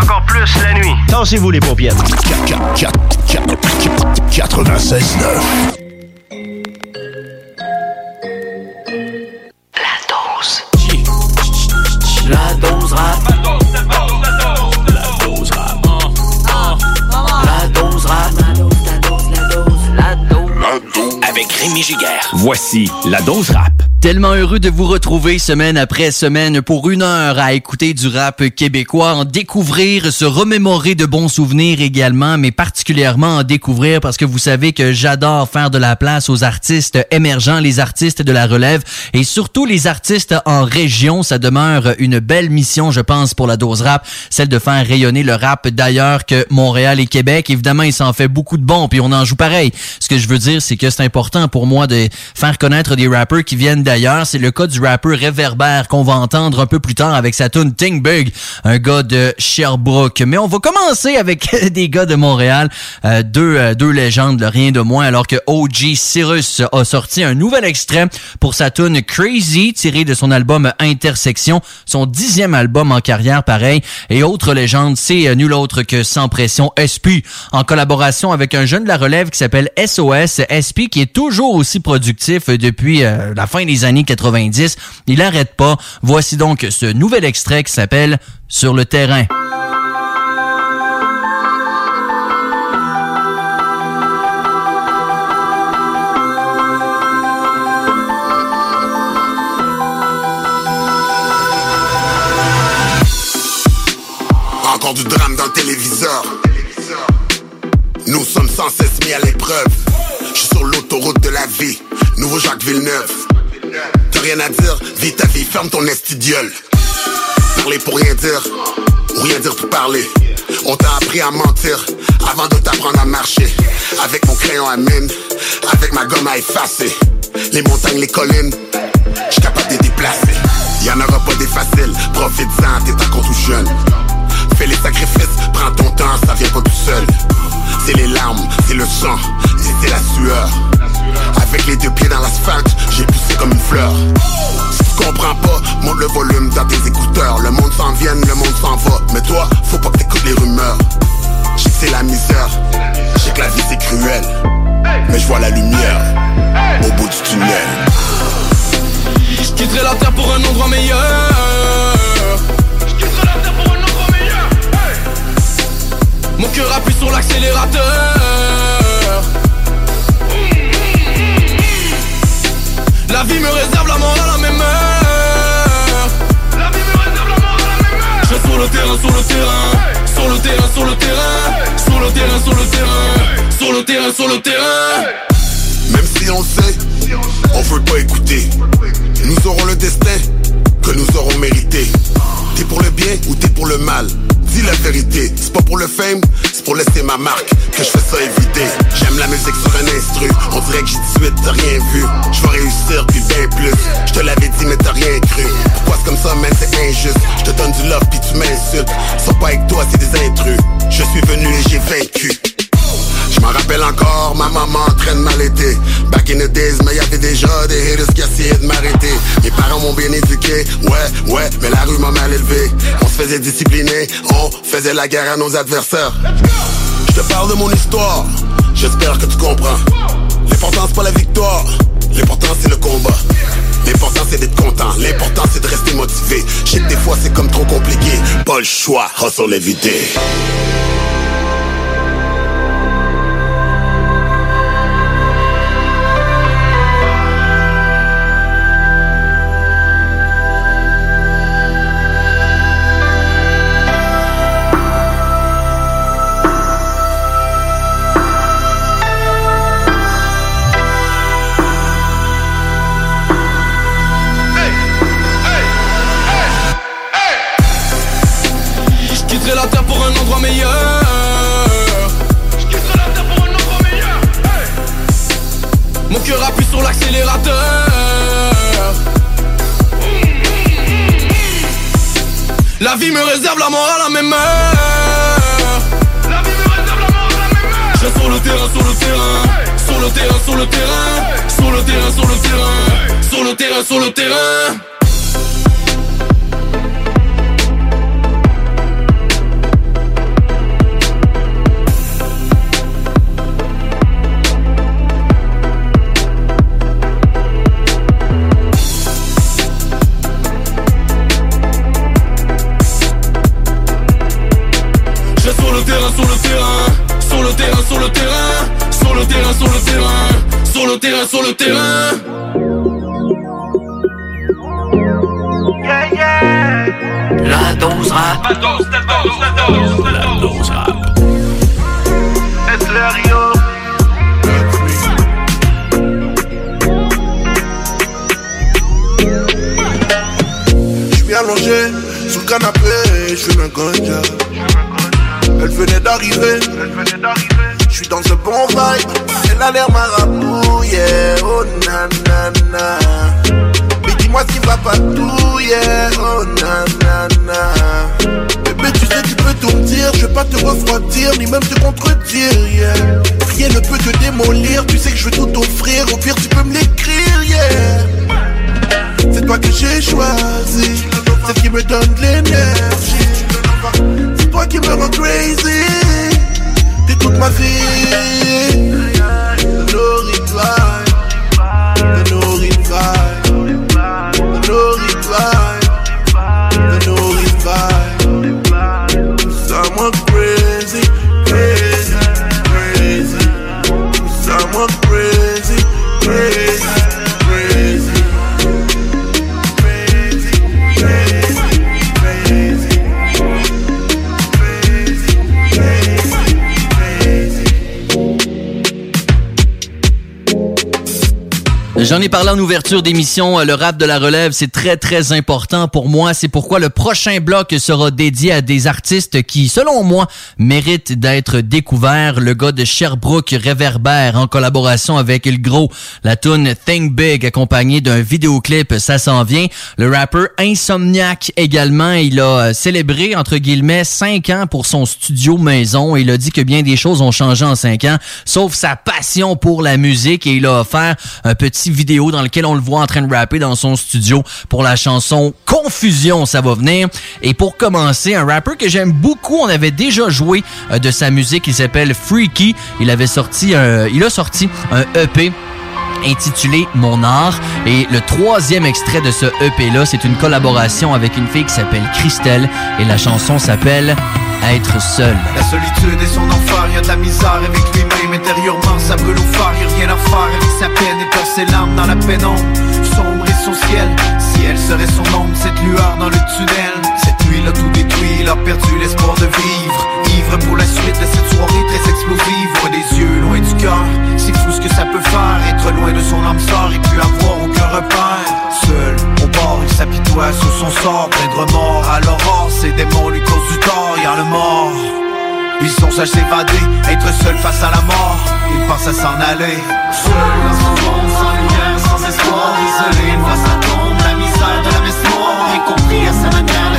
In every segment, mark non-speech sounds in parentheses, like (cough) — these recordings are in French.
Encore plus la nuit. Tassez-vous les paupières. 96.9. La dose. La dose rap. La dose rap. La dose rap. La dose, la dose, la dose, la dose. Avec Rémi Giguère. Voici la dose rap. Tellement heureux de vous retrouver semaine après semaine pour une heure à écouter du rap québécois, en découvrir, se remémorer de bons souvenirs également, mais particulièrement en découvrir parce que vous savez que j'adore faire de la place aux artistes émergents, les artistes de la relève et surtout les artistes en région. Ça demeure une belle mission, je pense, pour la dose rap, celle de faire rayonner le rap d'ailleurs que Montréal et Québec. Évidemment, il s'en fait beaucoup de bons, puis on en joue pareil. Ce que je veux dire, c'est que c'est important pour moi de faire connaître des rappeurs qui viennent d'ailleurs. C'est le cas du rappeur Réverbère qu'on va entendre un peu plus tard avec sa tune Ting Big, un gars de Sherbrooke. Mais on va commencer avec (laughs) des gars de Montréal, euh, deux, euh, deux légendes, rien de moins, alors que OG Cyrus a sorti un nouvel extrait pour sa tune Crazy, tiré de son album Intersection, son dixième album en carrière, pareil. Et autre légende, c'est euh, nul autre que Sans Pression SP, en collaboration avec un jeune de la relève qui s'appelle SOS SP, qui est toujours aussi productif depuis la fin des années 90. Il n'arrête pas. Voici donc ce nouvel extrait qui s'appelle Sur le terrain. Encore du drame dans le téléviseur. Nous sommes sans cesse mis à l'épreuve. Je suis sur l'autoroute de la vie. Nouveau Jacques Villeneuve. T'as rien à dire, vis ta vie, ferme ton estidiole. Parler pour rien dire, ou rien dire pour parler. On t'a appris à mentir avant de t'apprendre à marcher. Avec mon crayon à mine, avec ma gomme à effacer. Les montagnes, les collines, j'suis capable de déplacer. Y'en aura pas des faciles, profite-en, t'es encore tout jeune. Fais les sacrifices, prends ton temps, ça vient pas tout seul. C'est les larmes, c'est le sang, c'est la sueur. Avec les deux pieds dans l'asphalte, j'ai poussé comme une fleur. Si tu comprends pas, monte le volume dans tes écouteurs. Le monde s'en vient, le monde s'en va. Mais toi, faut pas que t'écoutes les rumeurs. Que c'est la misère, je sais que la vie c'est cruel. Mais je vois la lumière au bout du tunnel. Je la terre pour un endroit meilleur. Mon cœur appuie sur l'accélérateur. La vie me réserve la mort à la même heure. La vie me réserve la mort à la même heure. Je suis sur le terrain, sur le terrain. Sur le terrain, sur le terrain. Sur le terrain, sur le terrain. Sur le terrain, sur le terrain. Même si on sait, on veut pas écouter. Nous aurons le destin que nous aurons mérité. T'es pour le bien ou t'es pour le mal Dis la vérité, c'est pas pour le fame, c'est pour laisser ma marque que je fais ça éviter. J'aime la musique sur un instru, on dirait que j'ai 18, t'as rien vu. Je vais réussir puis bien plus. Je te l'avais dit mais t'as rien cru. Pourquoi c'est comme ça, man, c'est injuste. Je te donne du love puis tu m'insultes. Sont pas avec toi, c'est des intrus. Je suis venu et j'ai vaincu. Je m'en rappelle encore, ma maman en train de m'allaiter Back in the days, mais y'avait déjà des haters qui essayaient de m'arrêter Mes parents m'ont bien éduqué, ouais, ouais, mais la rue m'a mal élevé On se faisait discipliner, on faisait la guerre à nos adversaires Je te parle de mon histoire, j'espère que tu comprends L'important c'est pas la victoire, l'important c'est le combat L'important c'est d'être content, l'important c'est de rester motivé. Je sais Parfois c'est comme trop compliqué. Pas le choix, hustle éviter. La vie me réserve la mort à la même heure. La vie me réserve la mort à la même heure. Je sur le terrain, sur le terrain. Sur le terrain, sur le terrain. Sur le terrain, sur le terrain. Sur le terrain, sur le terrain. J'en ai parlé en ouverture d'émission. euh, Le rap de la relève, c'est très, très important pour moi. C'est pourquoi le prochain bloc sera dédié à des artistes qui, selon moi, méritent d'être découverts. Le gars de Sherbrooke Réverbère en collaboration avec le gros. La tune Think Big accompagnée d'un vidéoclip, ça s'en vient. Le rappeur Insomniac également, il a euh, célébré, entre guillemets, 5 ans pour son studio maison. Il a dit que bien des choses ont changé en 5 ans, sauf sa passion pour la musique et il a offert un petit vidéo dans lequel on le voit en train de rapper dans son studio pour la chanson Confusion, ça va venir. Et pour commencer, un rappeur que j'aime beaucoup, on avait déjà joué euh, de sa musique, il s'appelle Freaky. Il avait sorti il a sorti un EP intitulé Mon art. Et le troisième extrait de ce EP-là, c'est une collaboration avec une fille qui s'appelle Christelle. Et la chanson s'appelle Être seul. La solitude est son enfer, y'a de la misère avec lui-même intérieurement, ça brûle au phare, y'a rien à faire avec sa peine et ses larmes dans la pénombre. Sombre est son ciel, si elle serait son ombre, cette lueur dans le tunnel. Cette nuit l'a tout détruit, il a perdu l'espoir de vivre. Ivre pour la suite de cette soirée très explosive, loin des yeux, loin du cœur. C'est fou ce que ça peut faire, être loin de son âme sœur et plus avoir aucun repère. Seul, au bord, il s'apitoie sur son sort, plein de remords. À l'aurore, ses démons lui causent du tort, y'a le mort. Il songe à s'évader, être seul face à la mort. Il pense à s'en aller. Seul dans son monde, sans lumière, sans espoir. Isolé, une fois sa tombe, la misère de la mémoire. Incompris à sa manière,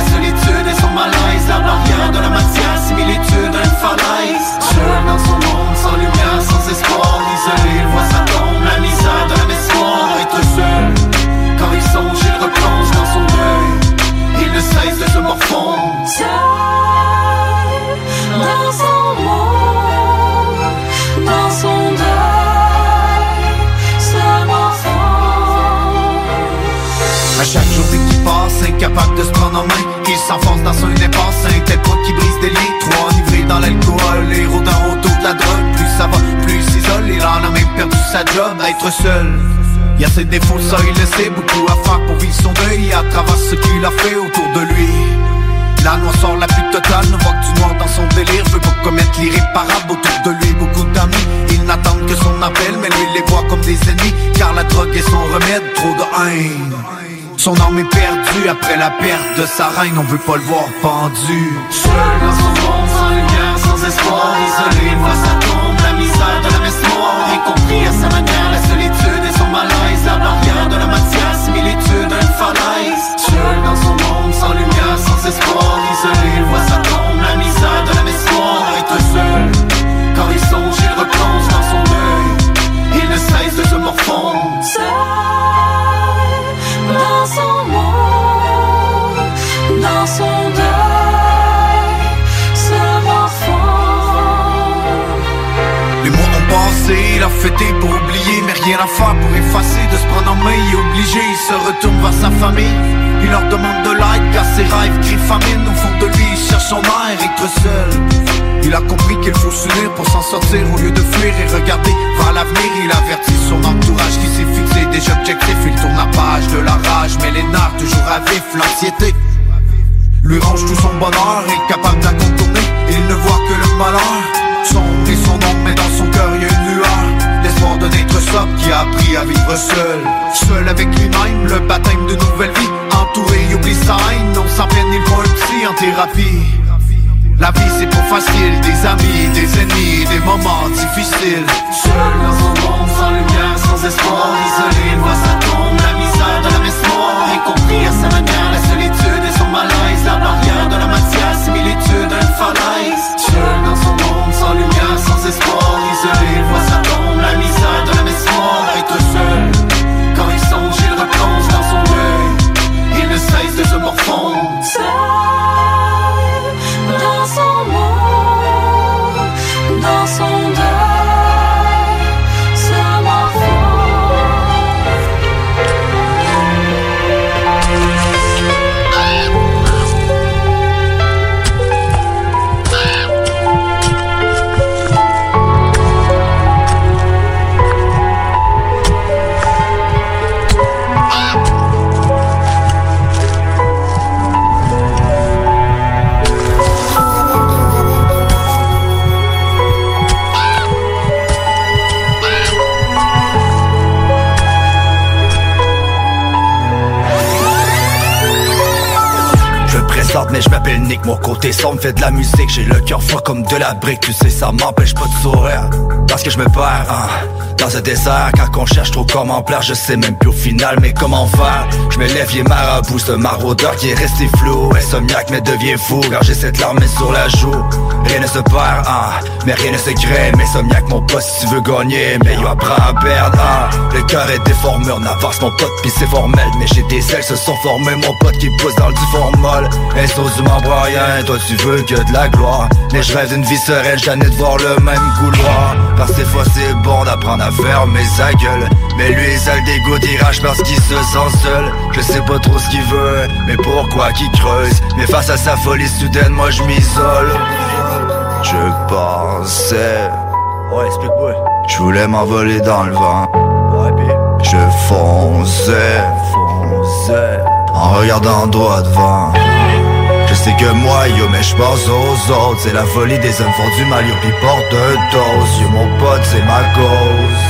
s'enfonce dans une impasse Un tel qui brise des lits Trop enivré dans l'alcool Et rôdant autour de la drogue. Plus ça va, plus il s'isole Il en a même perdu sa job. Être seul y a ses défauts, ça il le beaucoup à faire pour vivre son deuil À travers ce qu'il a fait autour de lui. La noirceur la plus totale ne voit que du noir dans son délire. Veut pas commettre l'irréparable autour de lui. Beaucoup d'amis, ils n'attendent que son appel Mais lui les voit comme des ennemis Car la drogue est son remède, trop de haine son âme est perdue après la perte de sa reine, on veut pas le voir pendu. Seul dans son monde, sans lumière, sans espoir, isolé, il voit sa tombe, la misère de la messe noire, incompris à sa manière, la solitude et son malaise, la barrière de la matière, similitude d'une falaise. Seul dans son monde, sans lumière, sans espoir, passé, il a fêté pour oublier Mais rien à faire pour effacer, de se prendre en main Il est obligé, il se retourne vers sa famille Il leur demande de l'aide car ses rêves crient famine Au fond de lui, il cherche son air, être seul. Il a compris qu'il faut s'unir pour s'en sortir Au lieu de fuir et regarder vers l'avenir. Il avertit son entourage qui s'est fixé des objectifs. Il tourne la page de la rage Mais les nards toujours à vif, l'anxiété lui range tout son bonheur, incapable de la Il ne voit que le malheur. Sombre et son ombre, mais dans son cœur il y a une lueur seul. Seul avec lui-même, le baptême de nouvelle vie. Entouré, oublie sa haine, non sans peine il voit un psy en thérapie. La vie c'est pas facile, des amis, des ennemis, des moments difficiles. Seul dans son monde, sans lumière, sans espoir. Isolé, voit sa tombe, la misère de la messe noire Incompris à sa manière, la solitude et son malaise. La barrière de la matière, similitude d'une falaise Seul dans son monde, sans lumière, sans espoir Mon côté sombre fait de la musique. J'ai le cœur froid comme de la brique. Tu sais ça m'empêche pas de sourire. Parce que je me perds hein, dans un désert. Quand on cherche trop comment plaire Je sais même plus au final mais comment faire. Je me lève, est marabout Ce maraudeur qui est resté flou. Insomniaque mais devient fou. Car j'ai cette larme sur la joue. Rien ne se perd hein, mais rien ne se crée. Mais somniaque mon pote si tu veux gagner Mais yo apprends à perdre hein. Le cœur est déformé On avance mon pote puis c'est formel. Mais j'ai des ailes se sont formées Mon pote qui pousse dans le formol. Sauce du rien Toi tu veux que de la gloire. Mais je rêve d'une vie sereine J'en ai de voir le même couloir. Parce que des fois c'est bon d'apprendre à fermer sa gueule. Mais lui ça le dégoûte Il rage parce qu'il se sent seul. Je sais pas trop ce qu'il veut Mais pourquoi qu'il creuse. Mais face à sa folie soudaine Moi je m'isole. Je pensais. Ouais explique-moi. Je voulais m'envoler dans le vent. Ouais puis? Je fonçais. Fonçais. En regardant droit devant sais que moi, yo, mais je pense aux autres C'est la folie des hommes font du mal, yo, pis porte dose Yo, mon pote, c'est ma cause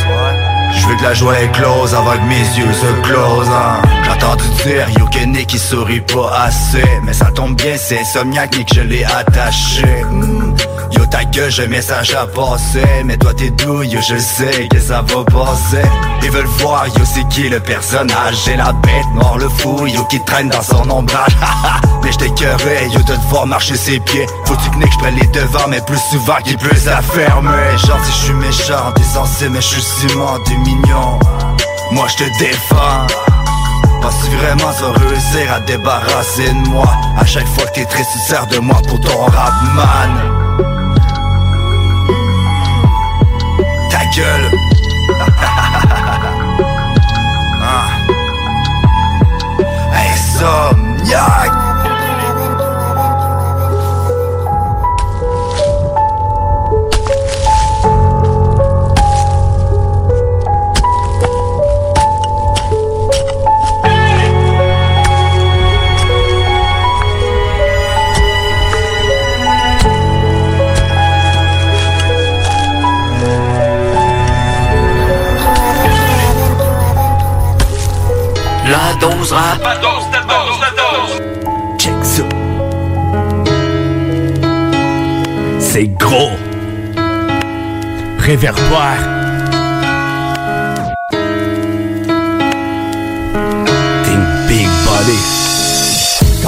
Je veux que la joie éclose avant que mes yeux se closent hein. J'ai entendu dire, yo, Kenny qui sourit pas assez Mais ça tombe bien, c'est insomniaque, Nick, je l'ai attaché. Yo, ta gueule, j'ai message à passer. Mais toi, t'es yo, je sais que ça va passer. Ils veulent voir, yo, c'est qui le personnage? J'ai la bête noire, le fou, yo, qui traîne dans son ombrage. Mais j'étais cœuré, yo, de devoir marcher ses pieds. Faut-tu que je prenne les devants, mais plus souvent qu'il peut s'affermer Genre, si je suis méchant, t'es censé, mais je suis ciment, t'es mignon. Moi, je te défends. Penses-tu vraiment va réussir à débarrasser de moi? À chaque fois que t'es te sers de moi pour ton rap man gueule (laughs) ah. Insomniaque sera. Matos, Matos, Matos. Check ça. C'est gros. Révertoire. Think big body.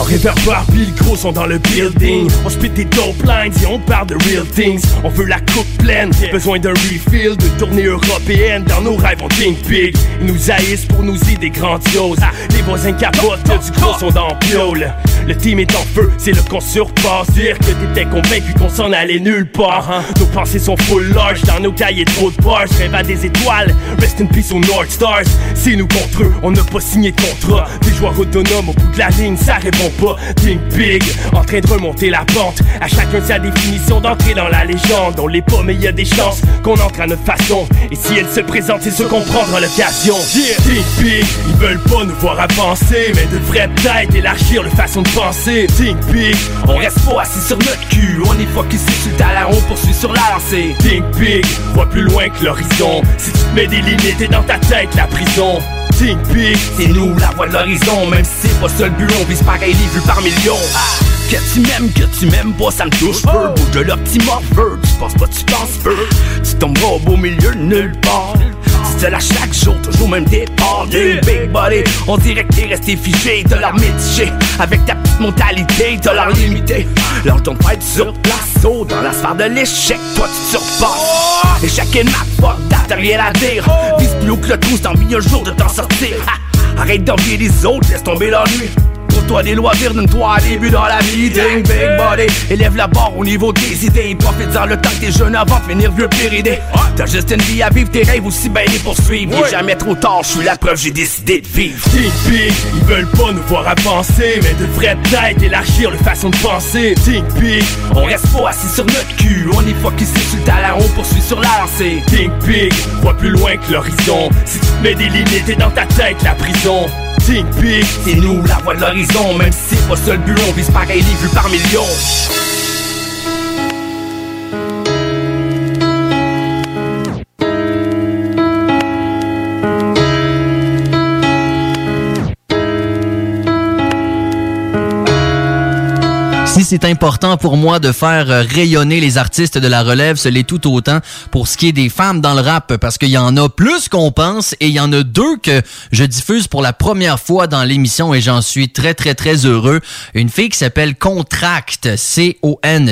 Quand Réverbère pis le gros sont dans le building. On spit des dope lines et on parle de real things. On veut la coupe pleine, besoin d'un refill De tournée européenne, dans nos rêves on think big. Ils nous haïssent pour nous idées grandioses. Les voisins capotent, du gros sont dans le piole le team est en feu, c'est là qu'on surpasse. Dire que t'étais convaincu qu'on s'en allait nulle part. Nos pensées sont full large, dans nos cahiers trop de bars Rêve à des étoiles, rest in peace aux North Stars. C'est nous contre eux, on n'a pas signé de contrat. Des joueurs autonomes au bout de la ligne, ça répond pas. Think big, en train de remonter la pente. À chacun sa définition d'entrer dans la légende. On l'est pas mais y a des chances qu'on entre à notre façon. Et si elle se présente, c'est ce qu'on prendra l'occasion. Yeah. Think big, ils veulent pas nous voir avancer Mais devraient peut-être élargir le façon de Think big, on reste pas assis sur notre cul. On est focusé sur le talent, on poursuit sur la lancée Think big, vois plus loin que l'horizon. Si tu te mets des limites, t'es dans ta tête la prison. Think big, c'est nous la voie de l'horizon. Même si c'est pas le but, on vise pareil les vues par millions Ah. que tu m'aimes, que tu m'aimes pas, ça me touche peu. Bouge de l'optimorpheur, tu penses pas, tu penses peu. Tu tomberas au beau milieu nulle part. Tu te lâches chaque jour, toujours même départ. Big body, on dirait que t'es resté figé. De leur mitigé, avec ta petite mentalité De leur limité, leur ton fight sur place Oh, dans la sphère de l'échec, toi tu surpasses Échec est ma fuck, t'as rien à dire. Vise plus haut que le trou, envie un jour de t'en sortir. Ha! Arrête d'envier les autres, laisse tomber l'ennui toi des loisirs, donne-toi un début dans la vie. Ding, big body, élève la barre au niveau des idées. Profite-en le temps que t'es jeune avant de finir vieux péridé T'as juste une vie à vivre, tes rêves aussi bien les poursuivre. Est jamais trop tard, je suis la preuve, j'ai décidé de vivre. Think big, ils veulent pas nous voir avancer Mais devraient peut-être élargir leur façon de penser. Think big, on reste pas assis sur notre cul. On est focusé sur le talent, on poursuit sur la lancée. Think big, vois plus loin que l'horizon. Si tu te mets des limites, t'es dans ta tête la prison C'est nous la voie de l'horizon. Même si pas le but, on vise pareil les vues par millions c'est important pour moi de faire euh, rayonner les artistes de la relève, ce l'est tout autant pour ce qui est des femmes dans le rap, parce qu'il y en a plus qu'on pense et il y en a deux que je diffuse pour la première fois dans l'émission et j'en suis très très très heureux. Une fille qui s'appelle Contract, C-O-N-T-R-A-K-T.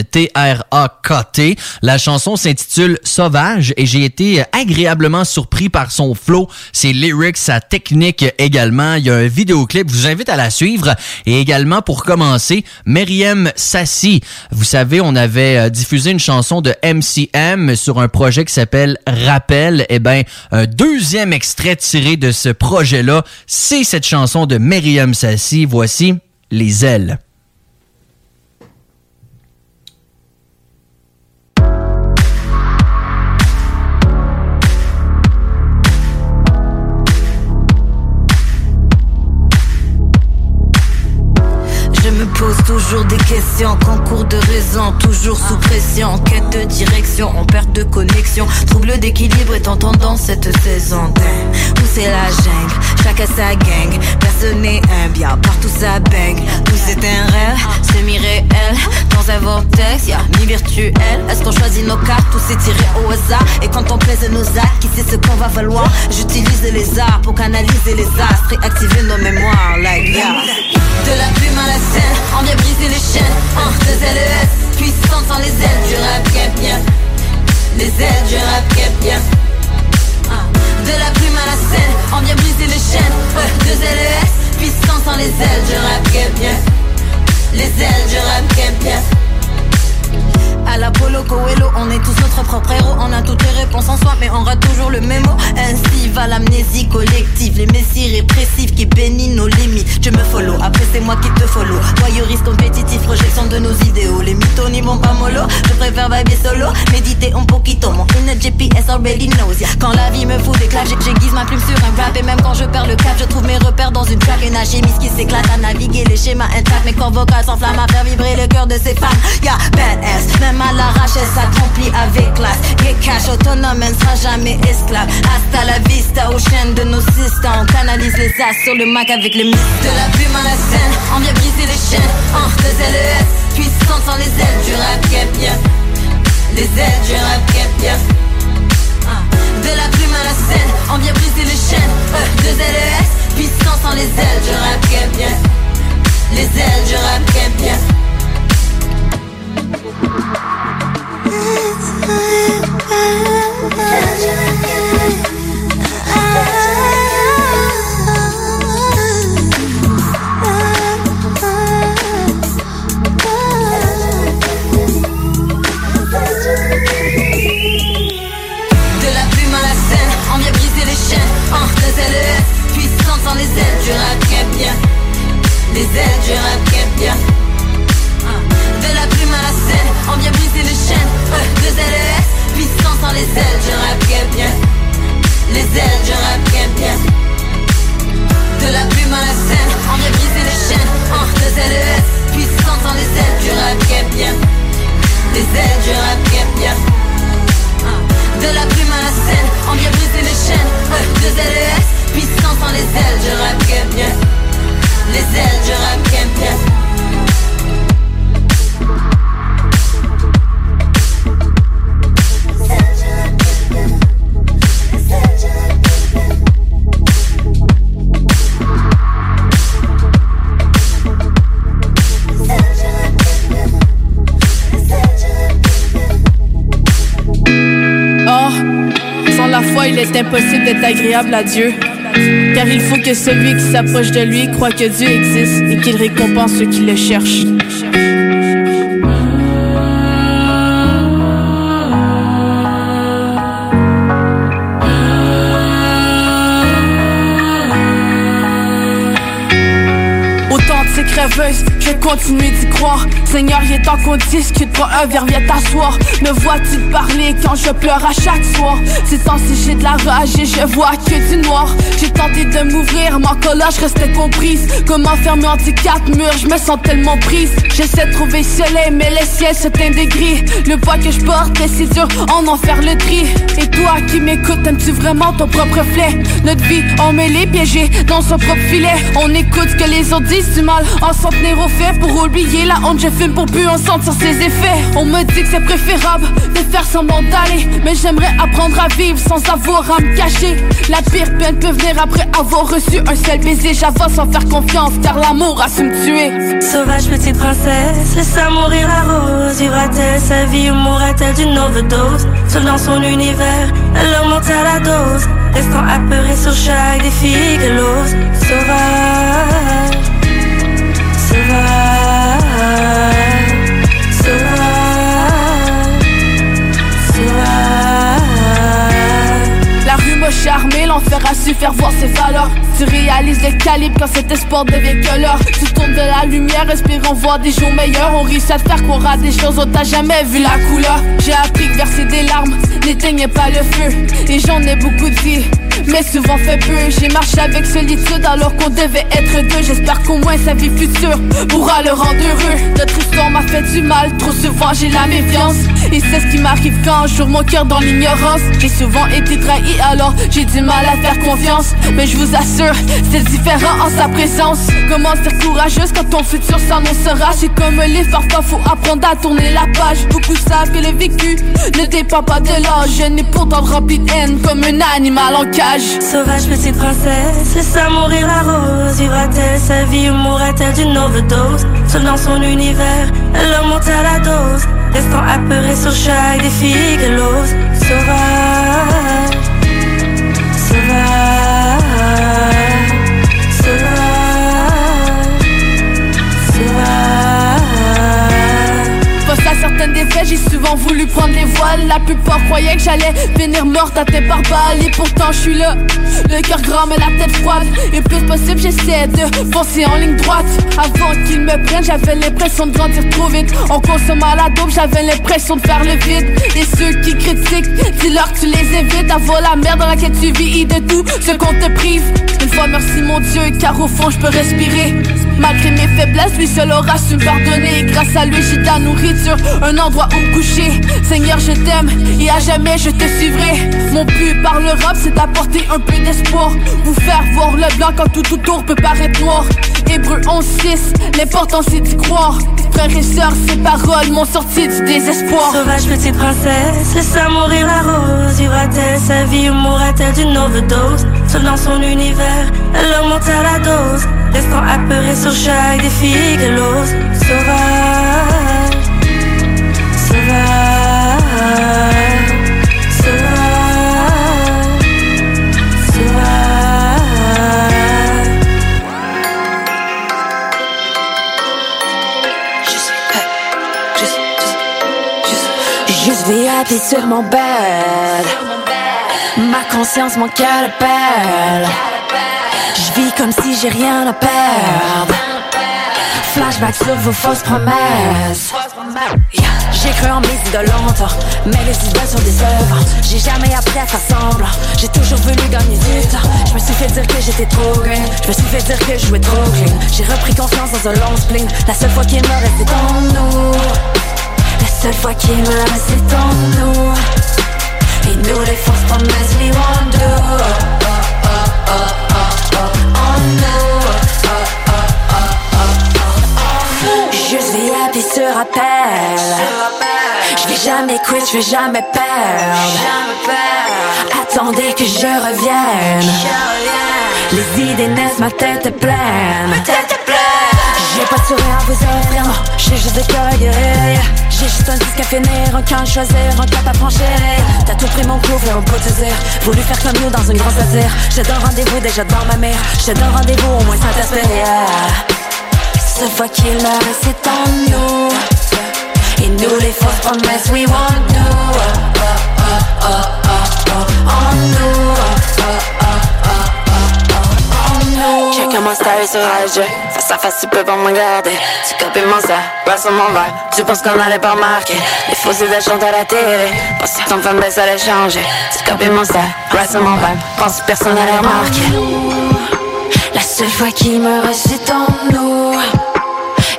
La chanson s'intitule Sauvage et j'ai été agréablement surpris par son flow, ses lyrics, sa technique également. Il y a un vidéoclip, je vous invite à la suivre et également pour commencer, Myriam Sassi. Vous savez, on avait euh, diffusé une chanson de MCM sur un projet qui s'appelle Rappel. Eh ben, un deuxième extrait tiré de ce projet-là, c'est cette chanson de Myriam Sassi. Voici Les ailes. Je me pose toujours des questions, concours de raison, toujours sous pression, quête de direction, en perte de connexion, trouble d'équilibre est en tendance cette saison. Où c'est la jungle, chacun sa gang, personne n'est un bien, partout ça bang. Tout c'est un rêve, semi-réel, dans un vortex, y'a mi-virtuel. Est-ce qu'on choisit nos cartes ou c'est tiré au hasard? Et quand on pèse nos actes, qui sait ce qu'on va valoir? J'utilise les arts pour canaliser les astres et activer nos mémoires, like yeah. De la plume à la scène, on vient les chaînes. Un, deux LES, puissante sans les ailes du rap qui bien. Les ailes du rap qui bien. Un, De la plume à la scène, on vient briser les chaînes. Ouais, deux LES, puissance sans les ailes du rap qui bien. Les ailes du rap qui bien. La Polo Coelho, on est tous notre propre héros. On a toutes les réponses en soi, mais on rate toujours le mémo. Ainsi va l'amnésie collective, les messies répressifs qui bénissent nos limites. Je me follow, après c'est moi qui te follow. Voyeurise compétitif, projection de nos idéaux. Les mythos n'y vont pas mollo. Je préfère vibrer solo, méditer un poquito. Mon inner GPS already knows. Quand la vie me fout d'éclat, j'ai- j'aiguise ma plume sur un rap. Et même quand je perds le cap, je trouve mes repères dans une plaque. Une alchimiste qui s'éclate à naviguer les schémas intacts. Mes corps vocaux s'enflamment à faire vibrer le cœur de ces femmes. Yeah, badass, même à l'arrache, elle s'accomplit avec classe. Cash autonome, elle ne sera jamais esclave. Hasta la vista, aux chaînes de nos systèmes. On canalise les as sur le Mac avec les mythes. De la plume à la scène, on vient briser les chaînes. Un, deux LES, puissante sans les ailes du rap est bien. Les ailes du rap cap bien. Ah. De la plume à la scène, on vient briser les chaînes. E, deux LES, puissance sans les ailes du rap cap bien. Les ailes du rap cap bien. Les chaînes. En deux LES, puissance sans les ailes du cap bien. Les ailes du bien. E, deux impossible d'être agréable à Dieu. Car il faut que celui qui s'approche de lui croit que Dieu existe et qu'il récompense ceux qui le cherchent. Continuer d'y croire. Seigneur, il est temps qu'on discute, prends un verre, viens t'asseoir. Me vois-tu parler quand je pleure à chaque soir? C'est censé j'ai de la rage et je vois du noir. J'ai tenté de m'ouvrir, là, je restais comprise. Comment fermer entre quatre murs, je me sens tellement prise. J'essaie de trouver le soleil, mais le ciel se teint de gris. Le poids que je porte est si dur, en en faire le tri. Et toi qui m'écoutes, aimes-tu vraiment ton propre reflet? Notre vie, on met les piégés dans son propre filet. On écoute ce que les autres disent du mal, en s'en tenir au fait pour oublier la honte. Je fume pour plus en sentir ses effets. On me dit que c'est préférable de faire semblant d'aller, mais j'aimerais apprendre à vivre sans avoir à me cacher. Pire peine peut venir après avoir reçu un seul baiser. J'avance sans faire confiance, car l'amour a su me tuer. Sauvage petite princesse, laisse mourir la rose. Vivra-t-elle sa vie ou mourra-t-elle d'une overdose? Seule dans son univers, elle remonte à la dose. Restant apeurée sur chaque défi qu'elle ose. Sauvage, sauvage, m'a charmé, l'enfer a su faire voir ses valeurs. Tu réalises le calibre quand cet espoir devient que l'heure. Tu tournes de la lumière, espérant voir des jours meilleurs. On réussit à te faire croire à des choses dont t'as jamais vu la couleur. J'ai appris que verser des larmes n'éteignait pas le feu. Et j'en ai beaucoup dit, mais souvent fait peu. J'ai marché avec solitude alors qu'on devait être deux. J'espère qu'au moins sa vie future pourra le rendre heureux. Notre histoire m'a fait du mal, trop souvent j'ai la méfiance. Et c'est ce qui m'arrive quand je mon cœur dans l'ignorance. J'ai souvent été trahi alors j'ai du mal à faire confiance. Mais je vous assure, c'est différent en sa présence. Comment ser courageuse quand ton futur s'annoncera? C'est comme les parfois faut apprendre à tourner la page. Beaucoup savent que le vécu ne dépend pas de l'âge. Je n'ai pourtant rempli de haine comme un animal en cage. Sauvage petite princesse, laisse mourir la rose. Vivra-t-elle sa vie ou mourra-t-elle d'une overdose Seule dans son univers, elle remonte à la dose. Restant apeurée sur chaque défi qu'elle ose. Sauvage, sauvage, J'ai souvent voulu prendre les voiles. La plupart croyaient que j'allais finir morte à tête par balle. Et pourtant, je suis là, le cœur grand mais la tête froide. Et plus possible, j'essaie de foncer en ligne droite. Avant qu'ils me prennent, j'avais l'impression de grandir trop vite. En consommant la dope, j'avais l'impression de faire le vide. Et ceux qui critiquent, dis-leur que tu les évites. Avant la merde dans laquelle tu vis et de tout ce qu'on te prive. Une fois, merci mon Dieu, car au fond, je peux respirer. Malgré mes faiblesses, lui seul aura su pardonner. Grâce à lui, j'ai de la nourriture, un endroit où me coucher. Seigneur, je t'aime et à jamais je te suivrai. Mon but par l'Europe, c'est d'apporter un peu d'espoir. Vous faire voir le blanc quand tout autour peut paraître noir. Hébreu 11-6, l'important c'est d'y croire. Frères et sœurs, ces paroles m'ont sorti du désespoir. Sauvage petite princesse, laisse-la mourir la rose. Vivra-t-elle sa vie ou mourra-t-elle d'une overdose? Dans son univers, elle augmente à la dose. Restant apeurée sur chaque défi qu'elle ose. Sauvage, sauvage, sauvage, sauvage. Juste VIP sur mon bed. Ma conscience, mon cœur appelle. Je vis comme si j'ai rien à perdre. Flashback sur vos fausses promesses. J'ai cru en mes idoles longtemps, mais les idoles sont des œuvres. J'ai jamais appris à faire semblant. J'ai toujours voulu gagner du temps. Je me suis fait dire que j'étais trop green. Je me suis fait dire que je jouais trop clean. J'ai repris confiance dans un long spleen. La seule fois qu'il me reste, c'est en nous. La seule fois qu'il me reste, c'est en nous. Oh, oh. Juste VIP sur appel. Je vais jamais quit, je vais jamais perdre. Attendez que je revienne. Les idées naissent, ma tête est pleine. J'ai pas de sourire à vous offrir, non. J'ai juste des cœurs. J'ai juste un disque à finir, un choisir, un cap à franchir. T'as tout pris mon couvre, on peut te dire. Voulu faire comme nous dans une grande satire. J'ai d'un rendez-vous déjà dans ma mère. J'ai d'un rendez-vous au moins Saint-Esprit. Cette fois qu'il reste, c'est en nous. Et nous, les fausses promesses, we won't do. Oh, oh, oh, oh, oh, oh, on nous. Oh, oh, oh, oh, oh, oh, Check comment style sur IG Face à face, tu peux pas me regarder. Tu copies mon style, reste sur mon verre. Tu penses qu'on allait pas remarquer. Les faux idées chantent à la télé. Pense que ton fanbase allait changer Tu copies mon style, reste sur mon verre. Pense que personne allait remarquer. La seule fois qu'il me reste, c'est en nous.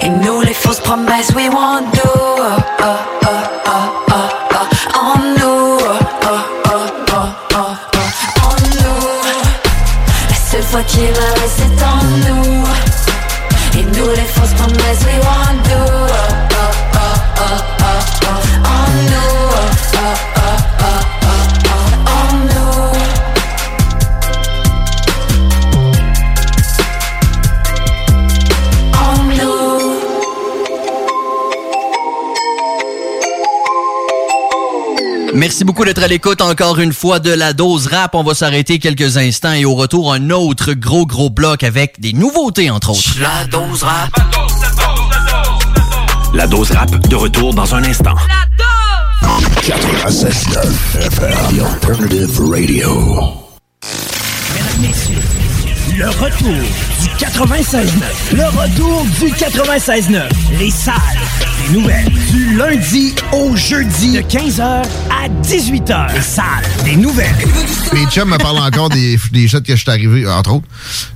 Et nous, les fausses promesses, we won't do. Oh, oh, oh, seule fois qu'il me reste, c'est en nous. Et nous, les fausses promesses, we won't Merci beaucoup d'être à l'écoute encore une fois de la dose rap. On va s'arrêter quelques instants et au retour, un autre gros gros bloc avec des nouveautés entre autres. La dose rap. La dose rap de retour dans un instant. 96.9 FM, The Alternative Radio. Mesdames, messieurs, le retour du 96.9. Le retour du 96.9. Les salles des nouvelles. Du lundi au jeudi de 15h à 18h. Les salles des nouvelles. Mes chums me parlent encore des, des shots que je suis arrivé, entre autres,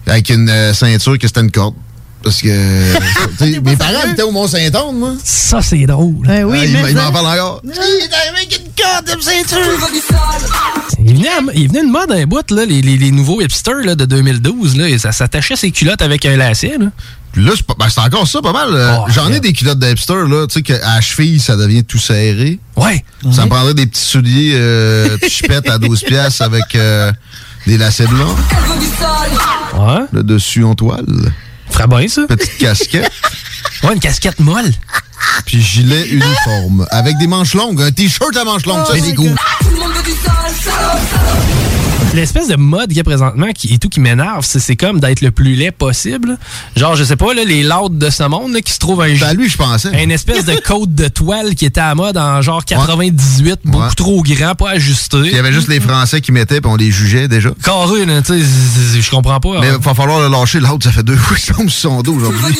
avec une euh, ceinture que c'était une corde. Parce que (laughs) mes parents étaient au Mont-Saint-Anne, moi. Ça, c'est drôle. Ah, il m- il m'en parle encore. Il est arrivé avec une corde de ceinture. Il venait, à- il venait une mode un bout, là, les, les- les nouveaux hipsters là, de 2012. Là, et ça s'attachait ses culottes avec un lacet. Là. Puis là, c'est ben, encore ça, pas mal. euh, J'en ai des culottes de hipster, là, tu sais, qu'à cheville, ça devient tout serré. Ouais. Ça me prendrait des petits souliers euh, chipettes à 12 piastres avec euh, des lacets blancs. Ouais. Le dessus en toile. Ferait bien, ça. Petite casquette. Ouais, une casquette molle. Puis gilet uniforme. Avec des manches longues. Un t-shirt à manches longues. Ça, c'est cool. L'espèce de mode qu'il y a présentement qui, et tout qui m'énerve, c'est, c'est comme d'être le plus laid possible. Genre, je sais pas, là, les laudes de ce monde là, qui se trouvent un. Ben, lui, je pensais. Une espèce de côte de toile qui était à mode en genre 98, beaucoup Ouais. trop grand, pas ajusté. Il y avait juste les Français qui mettaient, puis on les jugeait déjà. Carré, tu sais, je comprends pas. Mais hein. il va falloir le lâcher. L'autre, ça fait deux fois qu'il tombe sur son dos aujourd'hui.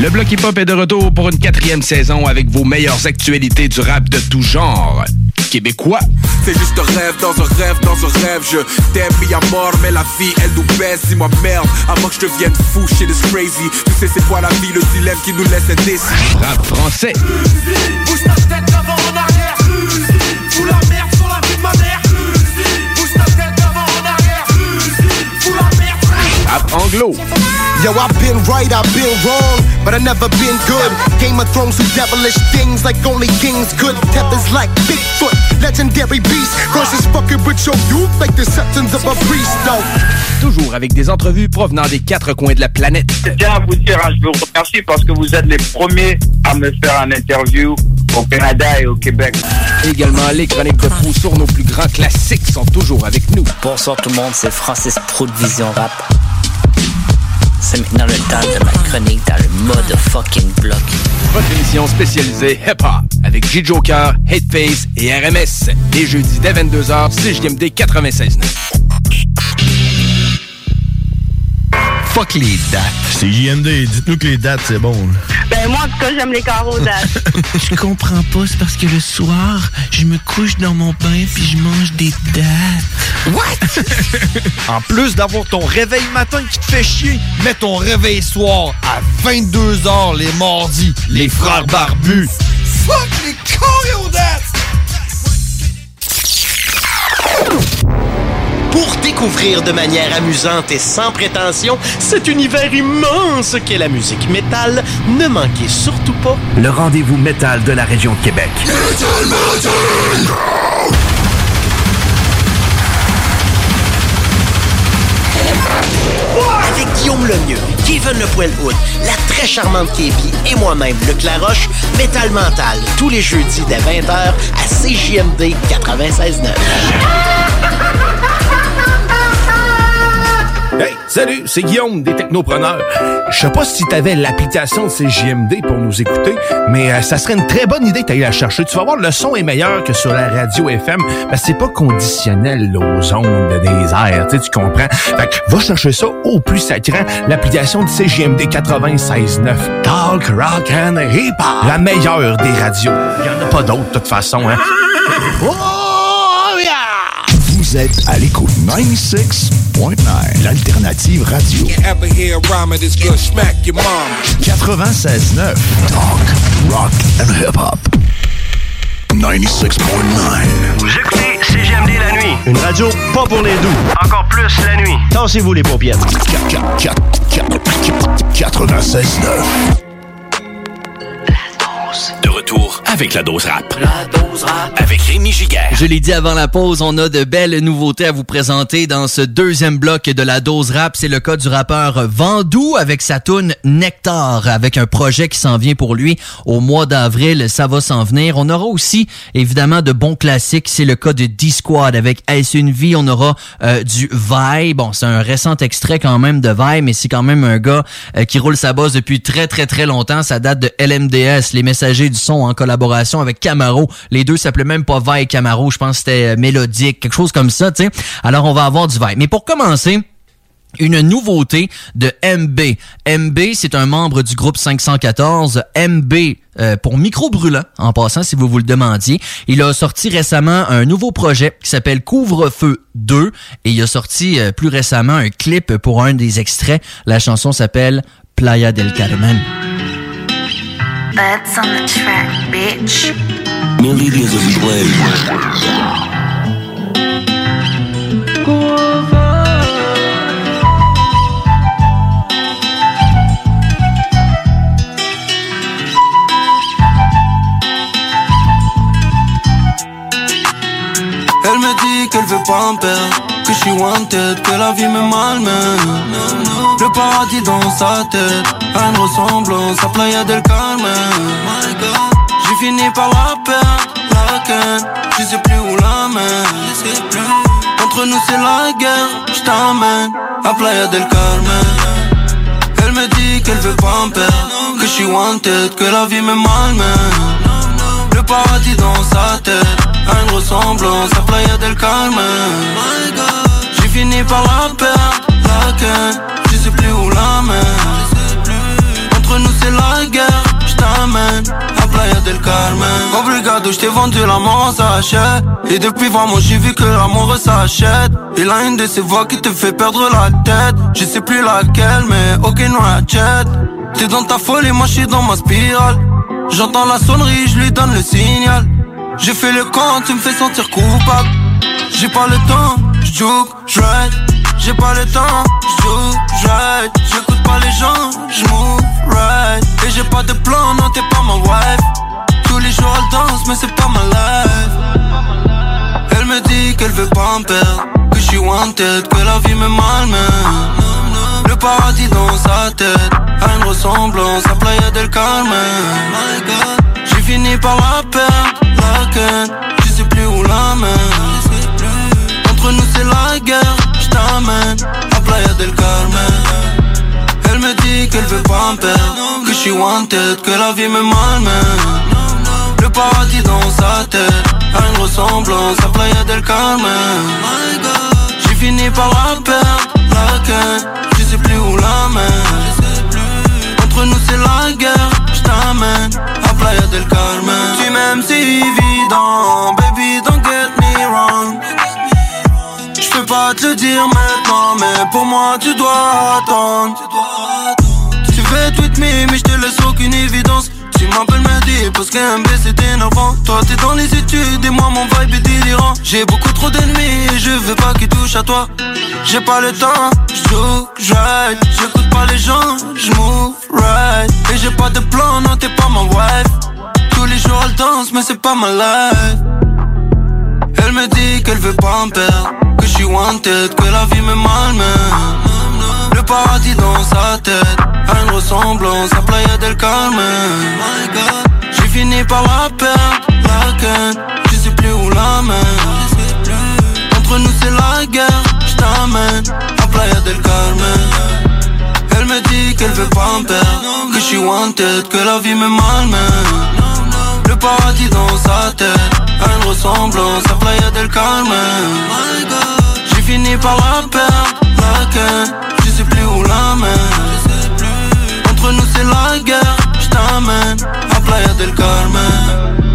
Le bloc hip-hop est de retour pour une quatrième saison avec vos meilleures actualités du rap de tout genre. Québécois. C'est juste un rêve dans un rêve dans un rêve Je t'aime mis à mort mais la vie elle nous baisse Dis-moi merde avant que je devienne fou shit is crazy Tu sais c'est quoi la vie le dilemme qui nous laisse indécis Rap français. Bouge ta tête d'avant en arrière Fous la merde sur la vie de ma mère Bouge ta tête d'avant en arrière Fous la merde Rap anglo. Yo, I've been right, I've been wrong, but I never been good. Game of Thrones do devilish things like only kings could. Tethers like Bigfoot, legendary beast. Crosses fucking with your youth like the septons of a priest, though. Toujours avec des entrevues provenant des quatre coins de la planète. Je tiens à vous dire, hein, je vous remercie parce que vous êtes les premiers à me faire un interview au Canada et au Québec. Également, les chroniques de fou sur nos plus grands classiques sont toujours avec nous. Bonsoir tout le monde, c'est Francis Pro de Vision Rap. C'est maintenant le temps de ma chronique dans le mode fucking bloc. Votre émission spécialisée hip-hop avec J-Joker, Hateface et RMS. Les jeudis dès 22h, CJMD 96.9. Fuck les dates. C'est JMD, dites-nous que les dates, c'est bon. Ben moi, en tout cas, j'aime les carreaux dates. (laughs) Je comprends pas, c'est parce que le soir, je me couche dans mon bain puis je mange des dates. What? (laughs) en plus d'avoir ton réveil matin qui te fait chier, mets ton réveil soir à 22h les mardis. Les frères barbus. Fuck les choréodates! Pour découvrir de manière amusante et sans prétention cet univers immense qu'est la musique métal, ne manquez surtout pas Le rendez-vous métal de la région de Québec. avec Guillaume Lemieux, Kevin Le Poilhoud, la très charmante Képi et moi-même, Luc Laroche, Métal Mental, tous les jeudis dès 20h à CJMD 96.9. Hey, salut, c'est Guillaume des Technopreneurs. Je sais pas si t'avais l'application de CJMD pour nous écouter, mais euh, ça serait une très bonne idée d'aller la chercher. Tu vas voir, le son est meilleur que sur la radio FM, parce que c'est pas conditionnel là, aux ondes des airs, tu comprends? Fait que va chercher ça au plus sacrant, l'application de CJMD 96.9. Talk, rock and hip-hop. La meilleure des radios. Il en a pas d'autres, de toute façon, hein. Vous êtes à l'écoute 96.9, l'alternative radio. Ever hear a rhyme of this good smack your mom 96.9, talk, rock and hip-hop. 96.9. Vous écoutez CGMD la nuit. Une radio pas pour les doux. Encore plus la nuit. Tassez-vous les paupières. 96.9. Retour avec la dose rap. La dose rap. Avec Rémi Giguère. Je l'ai dit avant la pause, on a de belles nouveautés à vous présenter dans ce deuxième bloc de la dose rap. C'est le cas du rappeur Vandou avec sa tune Nectar, avec un projet qui s'en vient pour lui au mois d'avril. Ça va s'en venir. On aura aussi, évidemment, de bons classiques. C'est le cas de D-Squad avec Est-ce une vie? On aura euh, du Vaille. Bon, c'est un récent extrait quand même de Vaille, mais c'est quand même un gars euh, qui roule sa bosse depuis très, très, très longtemps. Ça date de LMDS, les messagers du son en collaboration avec Camaro. Les deux s'appelaient même pas Vaille Camaro. Je pense que c'était euh, mélodique, quelque chose comme ça, tu sais. Alors, on va avoir du Vaille. Mais pour commencer, une nouveauté de MB. MB, c'est un membre du groupe 514. MB euh, pour Micro Brûlant, en passant, si vous vous le demandiez. Il a sorti récemment un nouveau projet qui s'appelle Couvre-feu 2 et il a sorti euh, plus récemment un clip pour un des extraits. La chanson s'appelle Playa del Carmen. Butts on the track, bitch. Of play. Elle me dit qu'elle veut pas me perdre Que je suis wanted, que la vie me malmène. Le paradis dans sa tête A une ressemblance à Playa del Carmen. J'ai fini par la perdre, la ken Je sais plus où la mettre Entre nous c'est la guerre, je t'amène à Playa del Carmen. Elle me dit qu'elle veut pas me perdre Que je suis wanted, que la vie me malmène. Le paradis dans sa tête A une ressemblance à Playa del Carmen. J'ai fini par la perdre, la ken Je sais plus où la mettre Entre nous c'est la guerre, j't'amène à Playa del Carmen. Obrigado, j't'ai vendu l'amour, ça achète Et depuis vraiment j'ai vu que l'amour s'achète. Il a une de ces voix qui te fait perdre la tête. Je sais plus laquelle mais ok no achète. T'es dans ta folie, moi j'suis dans ma spirale. J'entends la sonnerie, je lui donne le signal J'ai fait le camp, tu me fais sentir coupable. J'ai pas le temps, j'joue, j'ride J'ai pas le temps, j'joue, j'ride J'écoute pas les gens, j'move, right Et j'ai pas de plan, non t'es pas ma wife. Tous les jours elle danse, mais c'est pas ma life. Elle me dit qu'elle veut pas me perdre Que j'suis wanted, que la vie me malmène. Le paradis dans sa tête A une ressemblance à Playa del Carmen. J'ai fini par la perdre, la ken Je sais plus où la mettre Entre nous c'est la guerre, j't'amène à Playa del Carmen. Elle me dit qu'elle veut pas me perdre Que j'suis wanted, que la vie me malmène. Le paradis dans sa tête. A une ressemblance à Playa del Carmen. J'ai fini par la perdre, la ken Je sais plus où la mettre Entre nous c'est la guerre, j't'amène à Tu m'aimes c'est évident, baby don't get me wrong. Je peux pas te dire maintenant, mais pour moi tu dois attendre. Tu fais tweet me, mais je te laisse aucune évidence. Tu m'appelles Mehdi parce qu'un B c'est énervant Toi t'es dans les études et moi mon vibe est délirant. J'ai beaucoup trop d'ennemis je veux pas qu'ils touchent à toi. J'ai pas le temps, j'joue, j'ride J'écoute pas les gens, j'move, right. Et j'ai pas de plan, non t'es pas ma wife. Tous les jours elle danse mais c'est pas ma life. Elle me dit qu'elle veut pas me perdre Que j'suis wanted, que la vie me malmène. Le paradis dans sa tête A une ressemblance à Playa del Carmen. J'ai fini par la perdre, la ken Je sais plus où la mettre Entre nous c'est la guerre, j't'amène à Playa del Carmen me dit qu'elle veut pas me perdre. Que j'suis wanted, que la vie me malmène. Le paradis dans sa tête. A une ressemblance à Playa del Carmen. J'ai fini par la perdre, la ken Je sais plus où la mettre Entre nous c'est la guerre, j't'amène à Playa del Carmen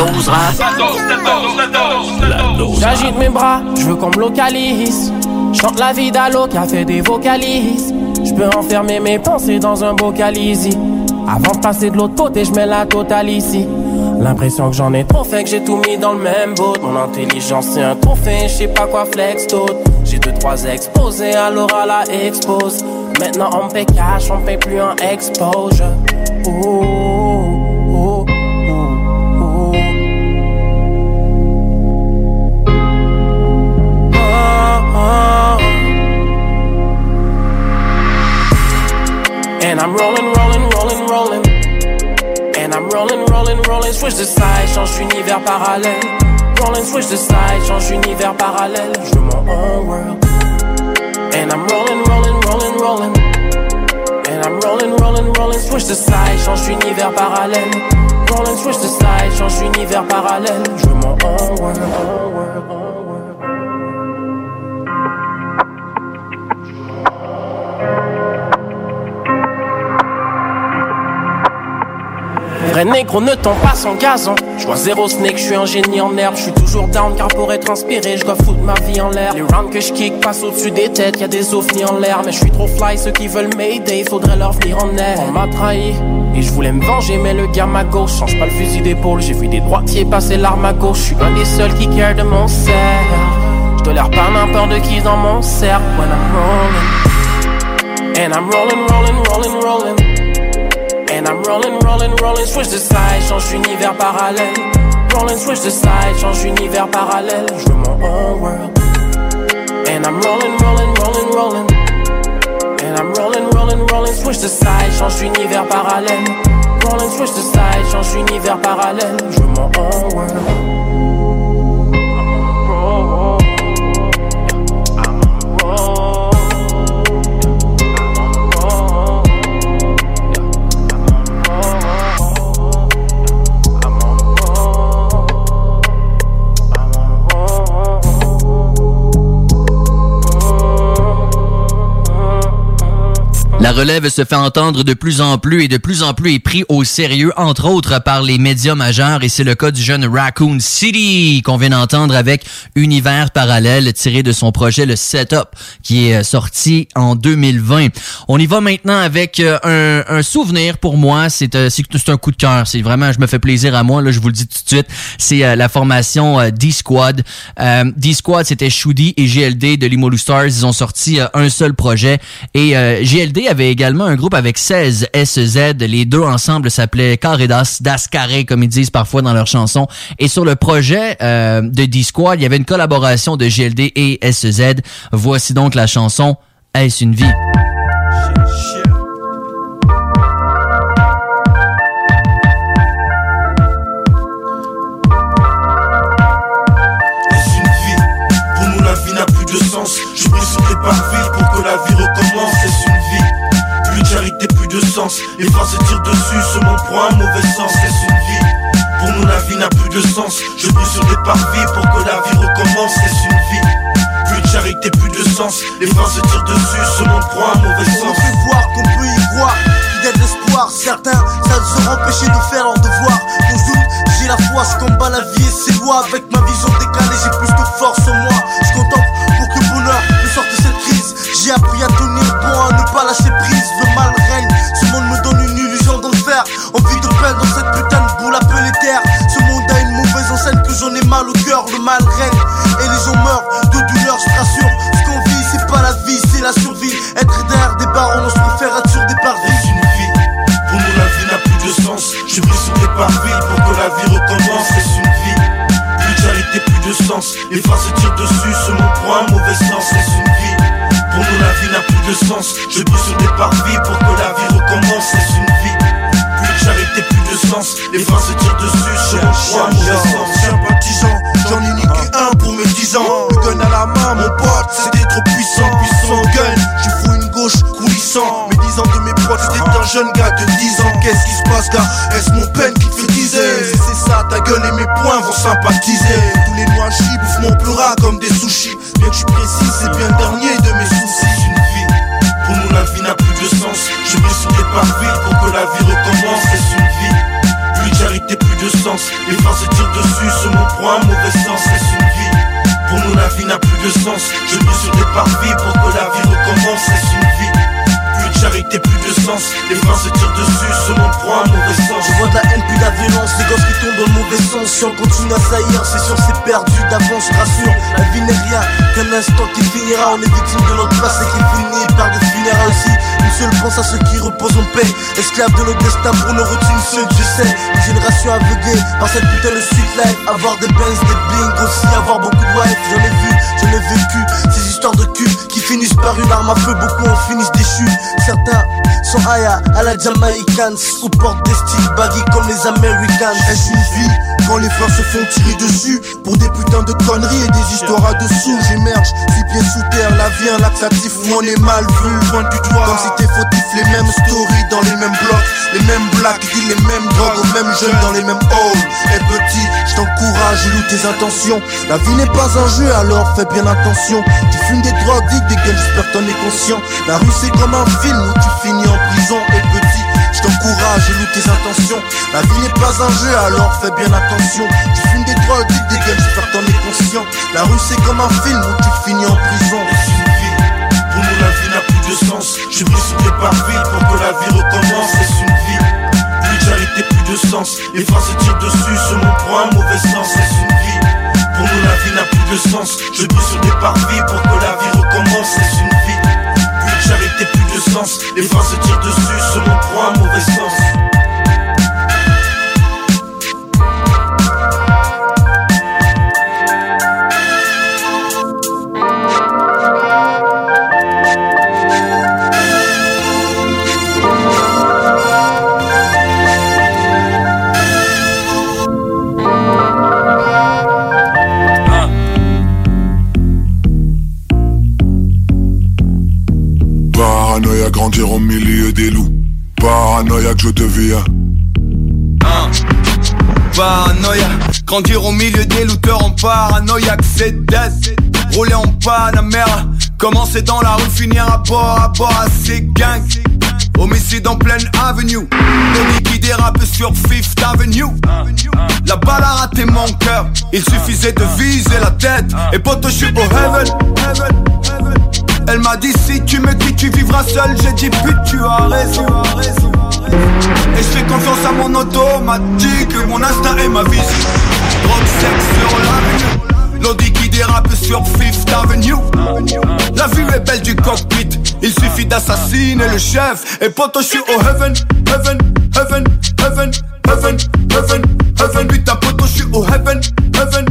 La dose rap. J'agite mes bras, je veux qu'on me localise. Chante la vie d'Allo qui a fait des vocalises. Je peux enfermer mes pensées dans un bocal easy. Avant de passer de l'autre côté, je mets la totale ici. L'impression que j'en ai trop fait, que j'ai tout mis dans le même boat. Mon intelligence c'est un trophée, je sais pas quoi flex d'autre. J'ai deux trois exposés, alors à la expose. Maintenant on me paye cash, on me paye plus en exposure. Ooh, Switch de side, change d'univers parallèle. Rolling, switch de side, change d'univers parallèle. Je veux mon own world. And I'm rolling, rolling, rolling, rolling. And I'm rolling, rolling, rolling. Switch de side, change d'univers parallèle. Rolling, switch de side, change d'univers parallèle. Je veux mon own world. Vrai négro ne tombe pas sans gazon. Je vois zéro snake, je suis un génie en herbe. Je suis toujours down car pour être inspiré, je dois foutre ma vie en l'air. Les rounds que je kick passent au-dessus des têtes, y a des ovnis en l'air. Mais je suis trop fly, ceux qui veulent m'aider, faudrait leur venir en air. On m'a trahi et je voulais me venger, mais le gars à gauche change pas le fusil d'épaule. J'ai vu des droitiers passer l'arme à gauche. Je suis un des seuls qui care de mon cercle. Je l'air pas n'importe qui dans mon cercle. When I'm rolling. And I'm rolling, rolling, rolling, rolling. I'm rolling, rolling, rolling, switch de side, change d'univers parallèle. Rolling, switch de side, change d'univers parallèle. Je veux mon own world. And I'm rolling, rolling, rolling, rolling. And I'm rolling, rolling, rolling, switch de side, change d'univers parallèle. roll and switch the side, change d'univers parallèle, je veux mon own world. La relève se fait entendre de plus en plus et de plus en plus est pris au sérieux, entre autres par les médias majeurs, et c'est le cas du jeune Raccoon City qu'on vient d'entendre avec Univers parallèle tiré de son projet Le Setup qui est euh, sorti en 2020. On y va maintenant avec euh, un, souvenir pour moi, c'est euh, c'est un coup de cœur, c'est vraiment, je me fais plaisir à moi, là, je vous le dis tout de suite, c'est la formation D-Squad. D-Squad, c'était Shoody et GLD de Limolu Stars, ils ont sorti un seul projet. Et GLD avait également un groupe avec 16 SZ. Les deux ensemble s'appelaient Carredas, Das Carré, comme ils disent parfois dans leurs chansons. Et sur le projet euh, de D-Squad, il y avait une collaboration de GLD et SZ. Voici donc la chanson Est-ce une vie? De sens Les phrases se tirent dessus, ce monde prend un mauvais sens Est-ce une vie Pour nous la vie n'a plus de sens Je prie sur les parvis pour que la vie recommence Est-ce une vie Plus de charité, plus de sens Les phrases se tirent dessus, ce monde prend un mauvais On sens fait voir qu'on peut y croire, fidèle d'espoir. Certains, ça ne se empêcher de faire leur devoir. Mon doute, j'ai la foi, je combat la vie et ses lois. Avec ma vision décalée, j'ai plus de force en moi. Je contemple pour que le bonheur me sorte de cette crise. J'ai appris à tenir bon, à ne pas lâcher prise. Le mal monde me donne une illusion d'enfer. Envie de peine dans cette putain de boule appelée terre. Ce monde a une mauvaise enseigne que j'en ai mal au cœur. Le mal règne et les gens meurent de douleur, je rassure. Ce qu'on vit, c'est pas la vie, c'est la survie. Être derrière des barons, on se préfère être sur des parvis. Une vie Pour nous la vie n'a plus de sens Je prie sur les parvis pour que la vie recommence Est-ce une vie Plus de charité, plus de sens Les phrases se tirent dessus, ce monde prend un mauvais sens Est-ce une sens Je prie sur les parvis pour que la vie recommence Est-ce une vie Plus charité, plus de sens Les phrases se tirent dessus, un mauvais sens sympathisant, j'en ai niqué un pour mes 10 ans. Le gun à la main, mon pote, c'était trop puissant. Puissant gun, je fous une gauche coulissant. Mes 10 ans de mes potes, c'était un jeune gars de 10 ans. Qu'est-ce qui se passe, gars? Est-ce mon peine qui te fait diser c'est ça, ta gueule et mes poings vont sympathiser. Tous les noix bouffent mon pleurat comme des sushis. Bien que je Les phrases se tirent dessus, ce monde prend un mauvais sens Je vois de la haine puis de la violence, les gosses qui tombent dans le mauvais sens. Si on continue à saillir, c'est sûr c'est perdu d'avance, rassure. La vie n'est rien qu'un instant qui finira. On est victime de notre passé qui finit par des funérailles aussi. Une seule pense à ceux qui reposent en paix. Esclaves de notre destin pour nos routines, que je sais. Une génération aveuglée par cette putain de suite life. Avoir des bangs, des bling aussi, avoir beaucoup de wife. J'en ai vu, j'en ai vécu. Ces histoires de cul finissent par une arme à feu, beaucoup en finissent déchus. Certains sont aya à la Jamaïcaine, ou portent des styles baggy comme les Americans. Est-ce une vie les frères se font tirer dessus pour des putains de conneries et des histoires à dessous J'émerge, six pieds sous terre, la vie un laxatif où on est mal vu. Pointe du doigt, comme si t'es fautif, les mêmes stories dans les mêmes blocs, les mêmes blacks, qui les mêmes drogues aux mêmes jeunes dans les mêmes halls. Et petit, je t'encourage, loue tes intentions. La vie n'est pas un jeu, alors fais bien attention. Tu fumes des drogues, dites des gueules, j'espère t'en es conscient. La rue c'est comme un film où tu finis en prison. Et petit, je t'encourage, loue tes intentions. La vie n'est pas un jeu, alors fais bien attention. Tu fumes des drogues, des gueules, j'espère t'en es conscient. La rue c'est comme un film où tu finis en prison. Est-ce une vie Pour nous la vie n'a plus de sens. Je prie sur les parvis pour que la vie recommence. Est-ce une vie. Plus de charité, plus de sens. Les phrases se tirent dessus, ce monde prend un mauvais sens. Est-ce une vie. Pour nous la vie n'a plus de sens. Je prie sur les parvis pour que la vie recommence. Est-ce une vie Les phrases se tirent dessus, prend un mauvais sens grandir au milieu des looters en paranoïaque, c'est death. Rouler en Panamera, commencer dans la rue, finir à bord, à bord à ces gangs. Homicide en pleine avenue, Tony qui dérape sur Fifth Avenue. La balle a raté mon cœur, il suffisait de viser la tête. Et poto, je suis au heaven. Elle m'a dit si tu me quittes, tu vivras seul. J'ai dit pute, tu as raison. Et je fais confiance à mon automatique, mon instinct et ma vision. Drogue, qui dérape sur Fifth Avenue. La vue est belle du cockpit. Il suffit d'assassiner le chef. Et poto, je suis au heaven, heaven, heaven, heaven, heaven, heaven, heaven. Putain, poto, je suis au heaven, heaven,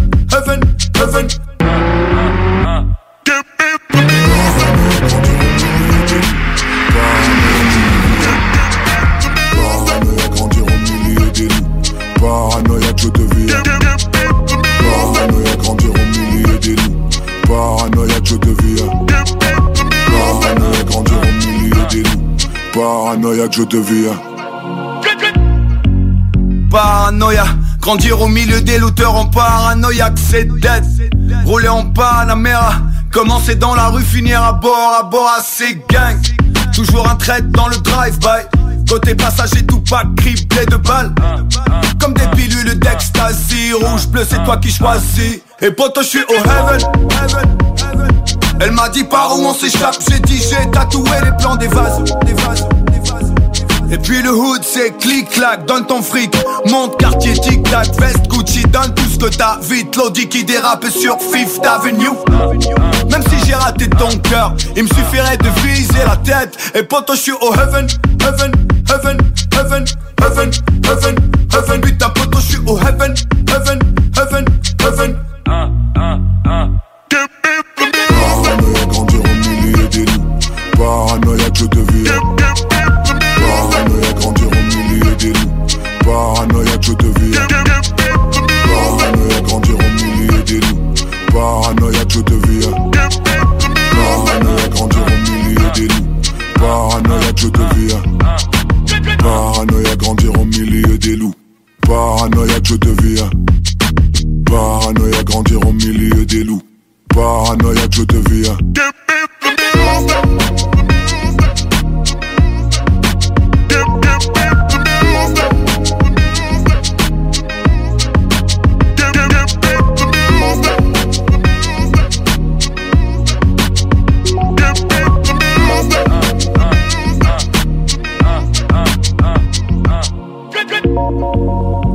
Paranoïa, grandir au milieu des looters en paranoïaque, c'est dead. Rouler en Panamera, commencer dans la rue, finir à bord, à bord à ces gangs. Toujours un trait dans le drive-by. Côté passager, tout pas criblé de balles. Comme des pilules d'ecstasy, rouge, bleu, c'est toi qui choisis. Et poto, je suis au heaven. Elle m'a dit par où on s'échappe, j'ai dit j'ai tatoué les plans des vases. Et puis le hood c'est clic-clac, donne ton fric. Monte quartier tic-tac, veste Gucci, donne tout ce que t'as Vite. L'audi qui dérape sur Fifth Avenue. Même si j'ai raté ton cœur Il me suffirait de viser la tête. Et poto je suis au heaven, heaven, heaven, heaven, heaven, heaven, heaven. Putain poto je suis au heaven, heaven, heaven, heaven Paranoïaque, je deviens.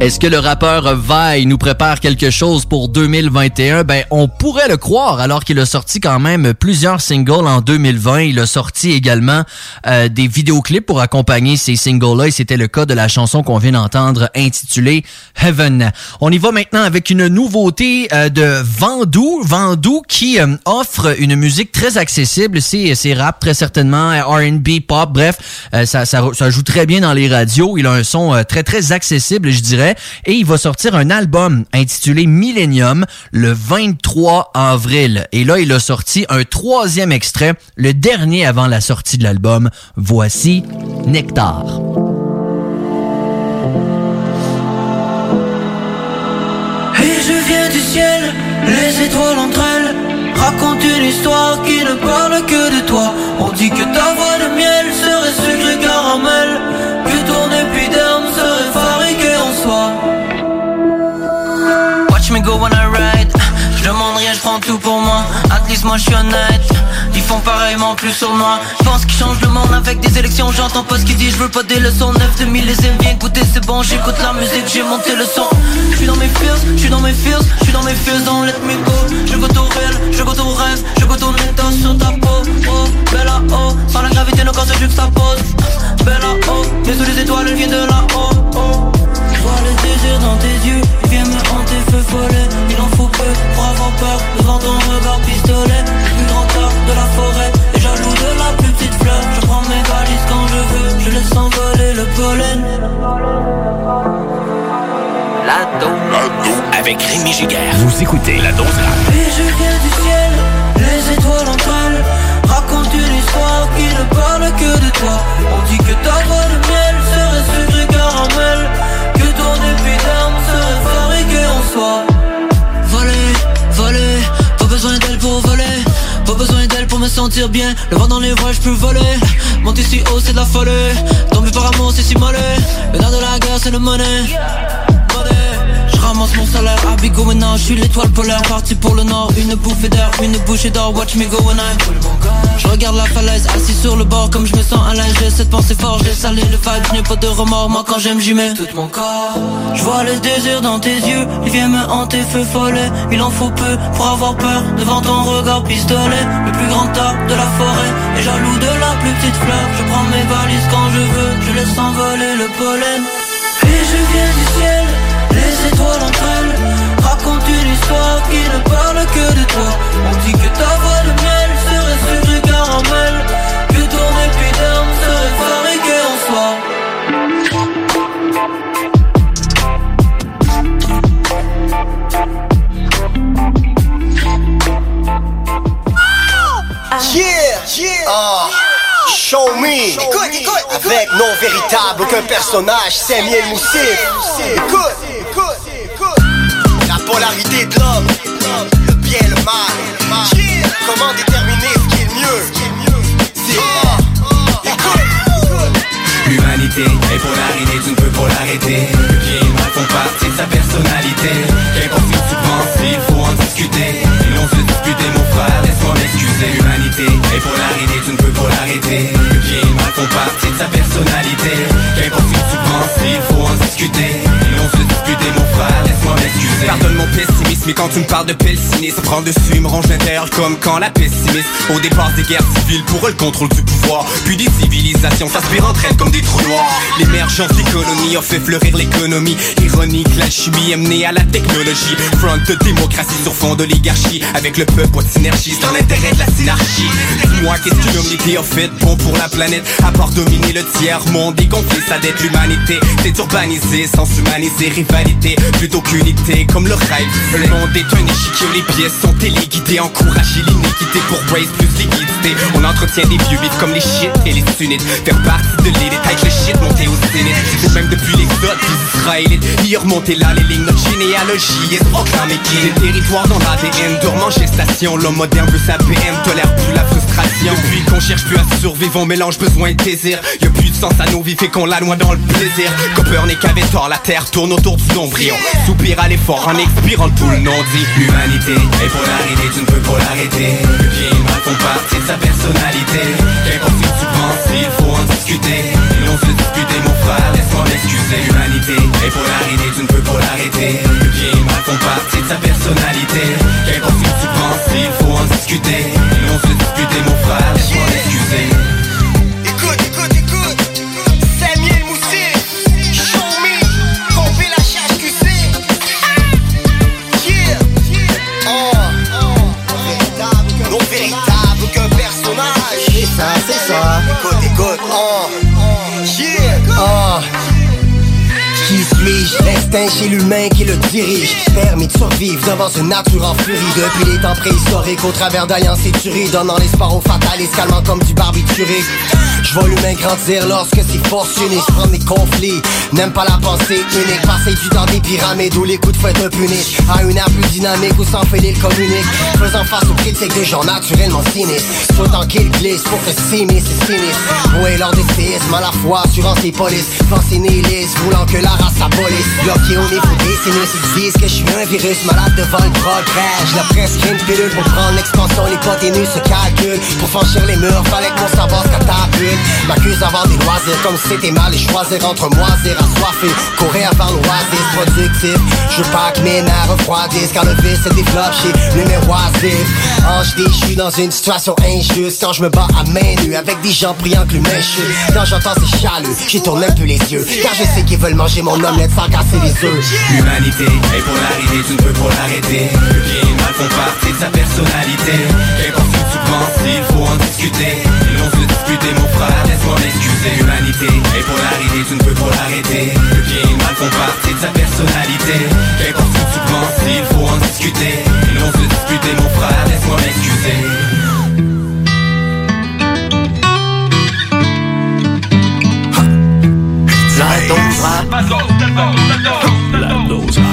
Est-ce que le rappeur Vai nous prépare quelque chose pour 2021? Ben, on pourrait le croire alors qu'il a sorti quand même plusieurs singles en 2020. Il a sorti également euh, des vidéoclips pour accompagner ces singles-là et c'était le cas de la chanson qu'on vient d'entendre intitulée Heaven. On y va maintenant avec une nouveauté euh, de Vandou. Vandou qui euh, offre une musique très accessible. C'est, c'est rap très certainement, R&B, pop, bref, euh, ça, ça, ça joue très bien dans les radios. Il a un son euh, très très accessible, je dirais. Et il va sortir un album intitulé Millennium le 23 avril. Et là, il a sorti un troisième extrait, le dernier avant la sortie de l'album. Voici Nectar. Et je viens du ciel, les étoiles entre elles Raconte une histoire qui ne parle que de toi On dit que ta voix de miel serait sucré caramel tout pour moi. At least moi je suis honnête. Ils font pareillement plus sur moi. Je pense qu'ils changent le monde avec des élections. J'entends pas ce qu'ils disent, je veux pas des leçons. 9 de millésime, viens écouter, c'est bon. J'écoute la musique, j'ai monté le son. Je suis dans mes fears, je suis dans mes fears, je suis dans mes fears, don't let me go. Je goûte au réel, je goûte au rêve, je goûte au nectar sur ta peau. Oh, bella oh, sans la gravité, nos corps se juxtaposent. Bella oh, mais sous les étoiles, vient de là-haut. Oh. Désir dans tes yeux Viens me hanter, feu follet Il en faut peu pour avoir peur Devant ton regard pistolet Le plus grand art de la forêt Et jaloux de la plus petite fleur Je prends mes valises quand je veux Je laisse envoler le pollen La dose. Avec Rémi Giguère. Vous écoutez la dose rap. Et je viens du ciel Les étoiles entre elles Raconte une histoire qui ne parle que de toi bien, le vent dans les voies, je peux voler. Monter si haut, c'est de la folie. Tomber par amour, c'est si mollet. Le nerf de la guerre, c'est le money. Je ramasse mon salaire à maintenant, je suis l'étoile polaire Parti pour le nord, une bouffée d'air, une bouchée d'or Watch me go when I Je regarde la falaise, assis sur le bord Comme je me sens à l'aise, j'ai cette pensée forte J'ai salé le vibe, je n'ai pas de remords. Moi quand j'aime j'y mets tout mon corps. Je vois le désir dans tes yeux Il vient me hanter, feu follet. Il en faut peu pour avoir peur Devant ton regard pistolet. Le plus grand arbre de la forêt Et jaloux de la plus petite fleur. Je prends mes valises quand je veux Je laisse envoler le pollen. Et je viens du ciel les étoiles entre elles racontent une histoire qui ne parle que de toi. On dit que ta voix de caramel, que ton épiderme serait fabriqué en soi. Yeah, yeah. Ah. Show me. Écoute, écoute, Avec non véritable, aucun personnage, Moussif. Écoute, écoute, écoute. La polarité de l'homme, le bien et le mal. Comment L'humanité est polarisée, tu ne peux pas l'arrêter. Le bien et le mal font partie de sa personnalité. Qu'importe ce que tu penses, il faut en discuter non se disputer mon frère, laisse-moi m'excuser L'humanité est polarisée, tu ne peux pas l'arrêter Le bien et mal font partie de sa personnalité Qu'importe ce tu penses, il faut en discuter Et non se disputer mon frère, laisse-moi m'excuser Pardonne mon pessimisme, mais quand tu me parles de pessimisme, prend dessus, me range l'intérieur comme quand la pessimiste. Au départ des guerres civiles pour le contrôle du pouvoir, puis des civilisations s'aspirent entre elles comme des trous noirs. L'émergence d'économie a fait fleurir l'économie. Ironique, l'alchimie est menée à la technologie. Front de démocratie sur fond d'oligarchie, avec le peuple de synergie, dans l'intérêt de la synarchie. Dis-moi, qu'est-ce que l'humanité a fait bon pour la planète, à part dominer le tiers monde et gonfler sa dette. L'humanité s'est urbanisée sans s'humaniser, rivalité plutôt qu'unité, comme le rêve. Le monde est un échiquier, les pièces sont téléguidées, encourager l'iniquité pour raise plus liquidité. On entretient des vieux mythes comme les shit et les sunnites, faire partie de l'élite avec le shit monté au zénith. C'est même depuis l'exode des Israélites, y remonter là les lignes, notre généalogie est proclamée qui Les territoires dans l'ADN, dormant en gestation, l'homme moderne veut sa PM, tolère plus la frustration. Depuis qu'on cherche plus à survivre, on mélange besoin et désir. Y a plus de sens à nos vies, fait qu'on la loin dans le plaisir. Copernic avait tort, la terre tourne autour du nombril. On soupire à l'effort en expirant tout le non dit. L'humanité est polarisée, tu ne peux pas l'arrêter Le bien et mal font partie de sa personnalité Qu'importe ce que tu penses, il faut en discuter Et non se disputer mon frère, laisse-moi m'excuser L'humanité est polarisée, tu ne peux pas l'arrêter Le bien et mal font partie de sa personnalité Qu'importe ce que tu penses, il faut en discuter. Et non se disputer mon frère, laisse-moi m'excuser L'instinct chez l'humain qui le dirige. Permis de survivre devant une nature en furie. Depuis les temps préhistoriques au travers d'alliances et tueries Donnant l'espoir aux fatalistes calmant comme du barbiturique Je vois l'humain grandir lorsque ses forces unissent Prendre des conflits, n'aime pas la pensée unique. Passer du temps des pyramides où les coups de fouet te punissent. À une ère plus dynamique où s'enfiler le communique Faisant face aux critiques des gens naturellement sinistres Souhaitant qu'ils glissent pour que s'immiscent et sinistres Ouais, leur des séismes à la fois assurance et police Pensée nihiliste, voulant que la race s'abolisse. Bloqué au niveau des sinus, ils disent que je suis un virus malade devant le progrès Je leur prescris une pilule pour prendre l'expansion, l'hypoténuse se calcule Pour franchir les murs, fallait que mon savoir M'accuse d'avoir des loisirs comme c'était mal Et choisir entre moisir, assoiffé, courir vers l'oasis productif. Je pas que mes nerfs refroidissent Car le vice se développe chez oisifs Ange déchu dans une situation injuste Quand je me bats à main nue avec des gens priant que l'humain chute Quand j'entends ces chaleux, j'y tourne un peu les yeux Car je sais qu'ils veulent manger mon omelette sans casser les œufs. L'humanité est polarisée, tu ne peux pas l'arrêter. Le bien et le mal sa personnalité Qu'importe ce que tu penses, il faut en discuter Et non se disputer mon frère, laisse-moi m'excuser L'humanité est polarisée, tu ne peux pas l'arrêter. Le bien et le mal font partie de sa personnalité. Qu'importe ce que tu penses, il faut en discuter Et non se disputer mon frère, laisse-moi m'excuser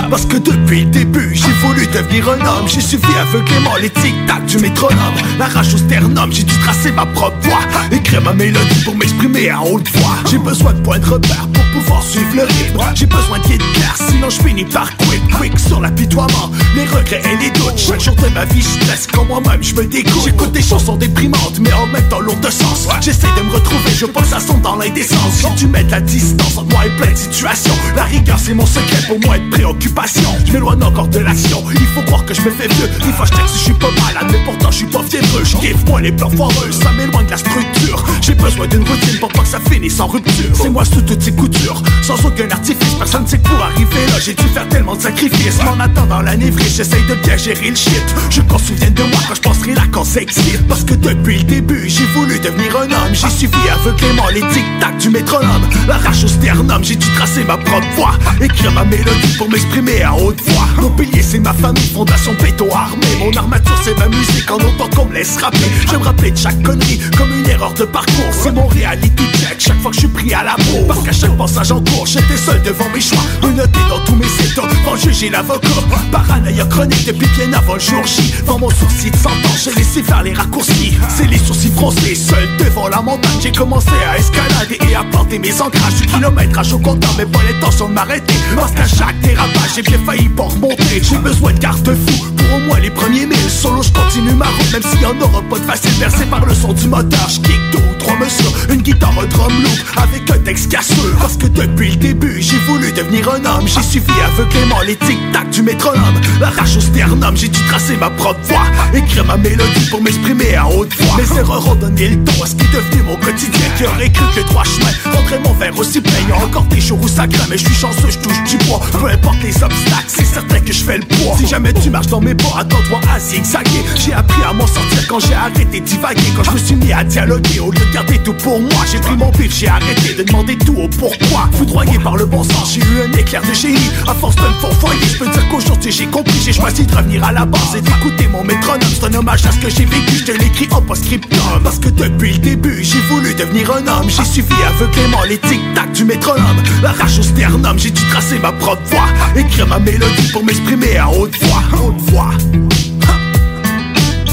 Parce que depuis le début, j'ai voulu devenir un homme. J'ai suivi aveuglément les tic-tac du métronome. La rage au sternum, j'ai dû tracer ma propre voie Écrire ma mélodie pour m'exprimer à haute voix. J'ai besoin de points de repère pour pouvoir suivre le rythme. J'ai besoin de clair, sinon je finis par quick Quick sur l'apitoiement, les regrets et les doutes Chaque jour de ma vie, je stresse quand moi-même je me dégoûte. J'écoute des chansons déprimantes, mais en même temps lourdes de sens. J'essaie de me retrouver, je pense à son dans l'indécence. J'ai dû mettre la distance entre moi et plein de situations. La rigueur c'est mon secret, pour moi être préoccupation Je m'éloigne encore de l'action, il faut croire que je me fais vieux. Faut que je je suis pas malade, mais pourtant je suis pas fiévreux. Je kiffe moi les plans foireux, ça m'éloigne de la structure. J'ai besoin d'une routine pour pas que ça finisse en rupture. C'est moi sous toutes ces coutures, sans aucun artifice Personne sait que pour arriver là, j'ai dû faire tellement de sacrifices. En attendant la névrie, j'essaye de bien gérer le shit. Je qu'on souvienne de moi quand je penserai là quand s'excite Parce que depuis le début, j'ai voulu devenir un homme. J'ai suivi aveuglément les tic-tac du métronome. La rage au sternum, j'ai dû tracer ma propre voix Écrire ma mélodie pour m'exprimer à haute voix. Mon pilier c'est ma famille, fondation béton armée Mon armature c'est ma musique en autant qu'on me laisse rapper. Je me rappeler de chaque connerie comme une erreur de parcours. C'est mon reality check chaque fois que je suis pris à la Parce qu'à chaque passage en cours j'étais seul devant mes choix. Menotté dans tous mes états, quand juger l'avocat Paranoïa chronique depuis bien avant le jour J. Dans mon sourcil de 100 ans, j'ai laissé faire les raccourcis. C'est les sourcils froncés, seul devant la montagne. J'ai commencé à escalader et à planter mes ancrages Du kilomètre au compteur, mais pas l'intention de m'arrêter Parce qu'à chaque dérapage, j'ai bien failli pas remonter J'ai besoin de garde-fou pour au moins les premiers mille. Solo, je continue ma route, même s'il y en aura pas de facile. Versé par le son du moteur, je kick deux trois mesures. Une guitare, un drum loop, avec un texte casseux. Parce que depuis le début, j'ai voulu devenir un homme. J'ai suivi aveuglément les tic-tac du métronome. La rage au sternum, j'ai dû tracer ma propre voix. Écrire ma mélodie pour m'exprimer à haute voix. Mes erreurs ont donné le ton à ce qui devenu mon quotidien. Qui aurait cru que trois chemins rendraient mon verre aussi plein. Y'a encore des jours où ça craint, mais je suis chanceux, je touche du bois. Peu importe les obstacles, c'est certain que je fais le poids. Si jamais tu marches dans mes attends-toi à zigzaguer. J'ai appris à m'en sortir quand j'ai arrêté divaguer. Quand je me suis mis à dialoguer, au lieu de garder tout pour moi J'ai pris mon pif, j'ai arrêté de demander tout au pourquoi. Foudroyé par le bon sens, j'ai eu un éclair de génie. À force de me fourfoyer, je peux dire qu'aujourd'hui j'ai compris J'ai choisi de revenir à la base et d'écouter mon métronome. C'est un hommage à ce que j'ai vécu, je te l'écris en post-scriptum. Parce que depuis le début, j'ai voulu devenir un homme. J'ai suivi aveuglément les tic-tac du métronome. La rage au sternum, j'ai dû tracer ma propre voix Écrire ma mélodie pour m'exprimer à haute voix. Haute voix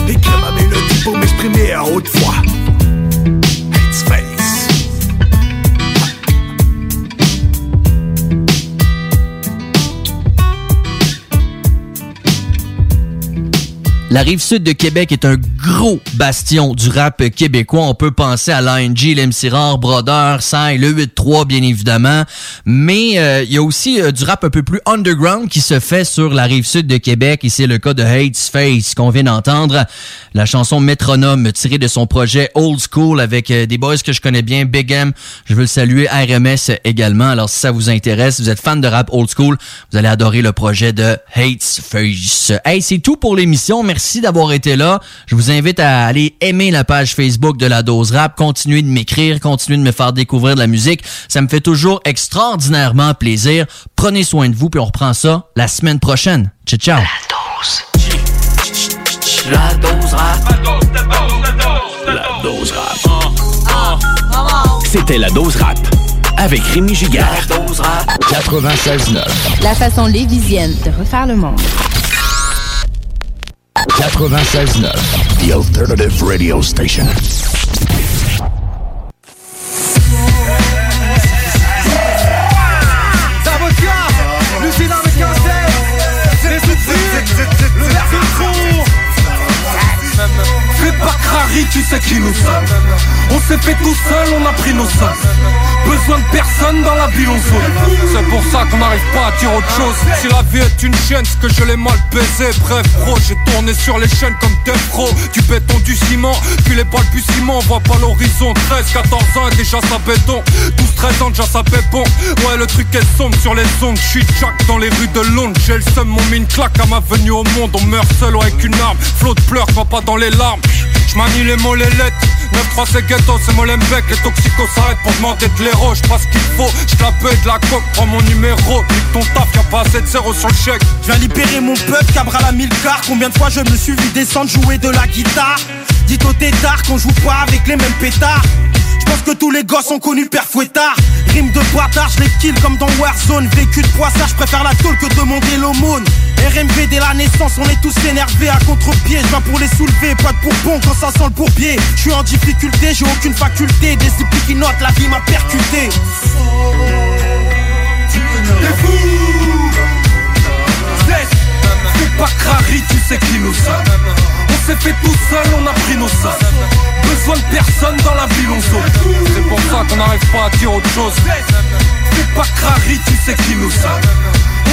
Écrire ma mélodie pour m'exprimer à haute voix La rive sud de Québec est un gros bastion du rap québécois. On peut penser à l'ANG, l'MC Rare, Brother, Sai, le 8-3 bien évidemment. Mais euh, il y a aussi euh, du rap un peu plus underground qui se fait sur la rive sud de Québec. Et c'est le cas de Hate's Face qu'on vient d'entendre. La chanson Métronome tirée de son projet Old School avec euh, des boys que je connais bien, Big M. Je veux le saluer, RMS également. Alors si ça vous intéresse, vous êtes fan de rap Old School, vous allez adorer le projet de Hate's Face. Hey, c'est tout pour l'émission. Merci d'avoir été là. Je vous invite à aller aimer la page Facebook de la Dose Rap, continuer de m'écrire, continuer de me faire découvrir de la musique. Ça me fait toujours extraordinairement plaisir. Prenez soin de vous, puis on reprend ça la semaine prochaine. Ciao, ciao. La dose rap. La dose rap. C'était la dose rap. Avec Rémi Gigard. La dose rap. 96.9. La façon lévisienne de refaire le monde. 96.9. The Alternative Radio Station. Tu sais qui nous sommes. On s'est fait tout seul, on a pris nos sommes. Besoin de personne dans la ville, on zone. C'est pour ça qu'on n'arrive pas à dire autre chose. Si la vie est une chaîne, c'est que je l'ai mal baisé. Bref, bro, j'ai tourné sur les chaînes comme des pros. Du béton, du ciment, puis les balbutiements. On voit pas l'horizon. 13, 14 ans déjà ça béton. 12, 13 ans, déjà ça bon. Ouais, le truc est sombre sur les ondes. J'suis Jack dans les rues de Londres. J'ai le seum, mon mine claque à ma venue au monde. On meurt seul avec une arme. Flot de pleurs, va pas dans les larmes. J'manie les mots, les lettres. 9-3 c'est ghetto, c'est Molenbeek. Les toxicos s'arrêtent pour demander de l'héros. J'passe ce qu'il faut, j'clape de la coque, prends mon numéro. Nique ton taf, y'a pas assez de zéro sur le chèque. Je viens libérer mon peuple, cabra la mille quarts. Combien de fois je me suis vu descendre jouer de la guitare? Dites au tétard qu'on joue pas avec les mêmes pétards. Je pense Parce que tous les gosses ont connu Père Fouettard. Rime de bâtard, je les kill comme dans Warzone. Vécu de poissard, je préfère la tôle que demander l'aumône. RMV dès la naissance, on est tous énervés. À contre-pied. Je pour les soulever, pas de bourbon quand ça sent le bourbier. Je suis en difficulté, j'ai aucune faculté. Des épis qui notent, la vie m'a percuté. T'es fou. Zest, C'est pas crari, tu sais qui nous sommes. On s'est fait tout seul, on a pris nos sommes. Besoin de personne dans la ville, on saute. C'est pour ça qu'on n'arrive pas à dire autre chose. C'est pas crari, tu sais qui nous sommes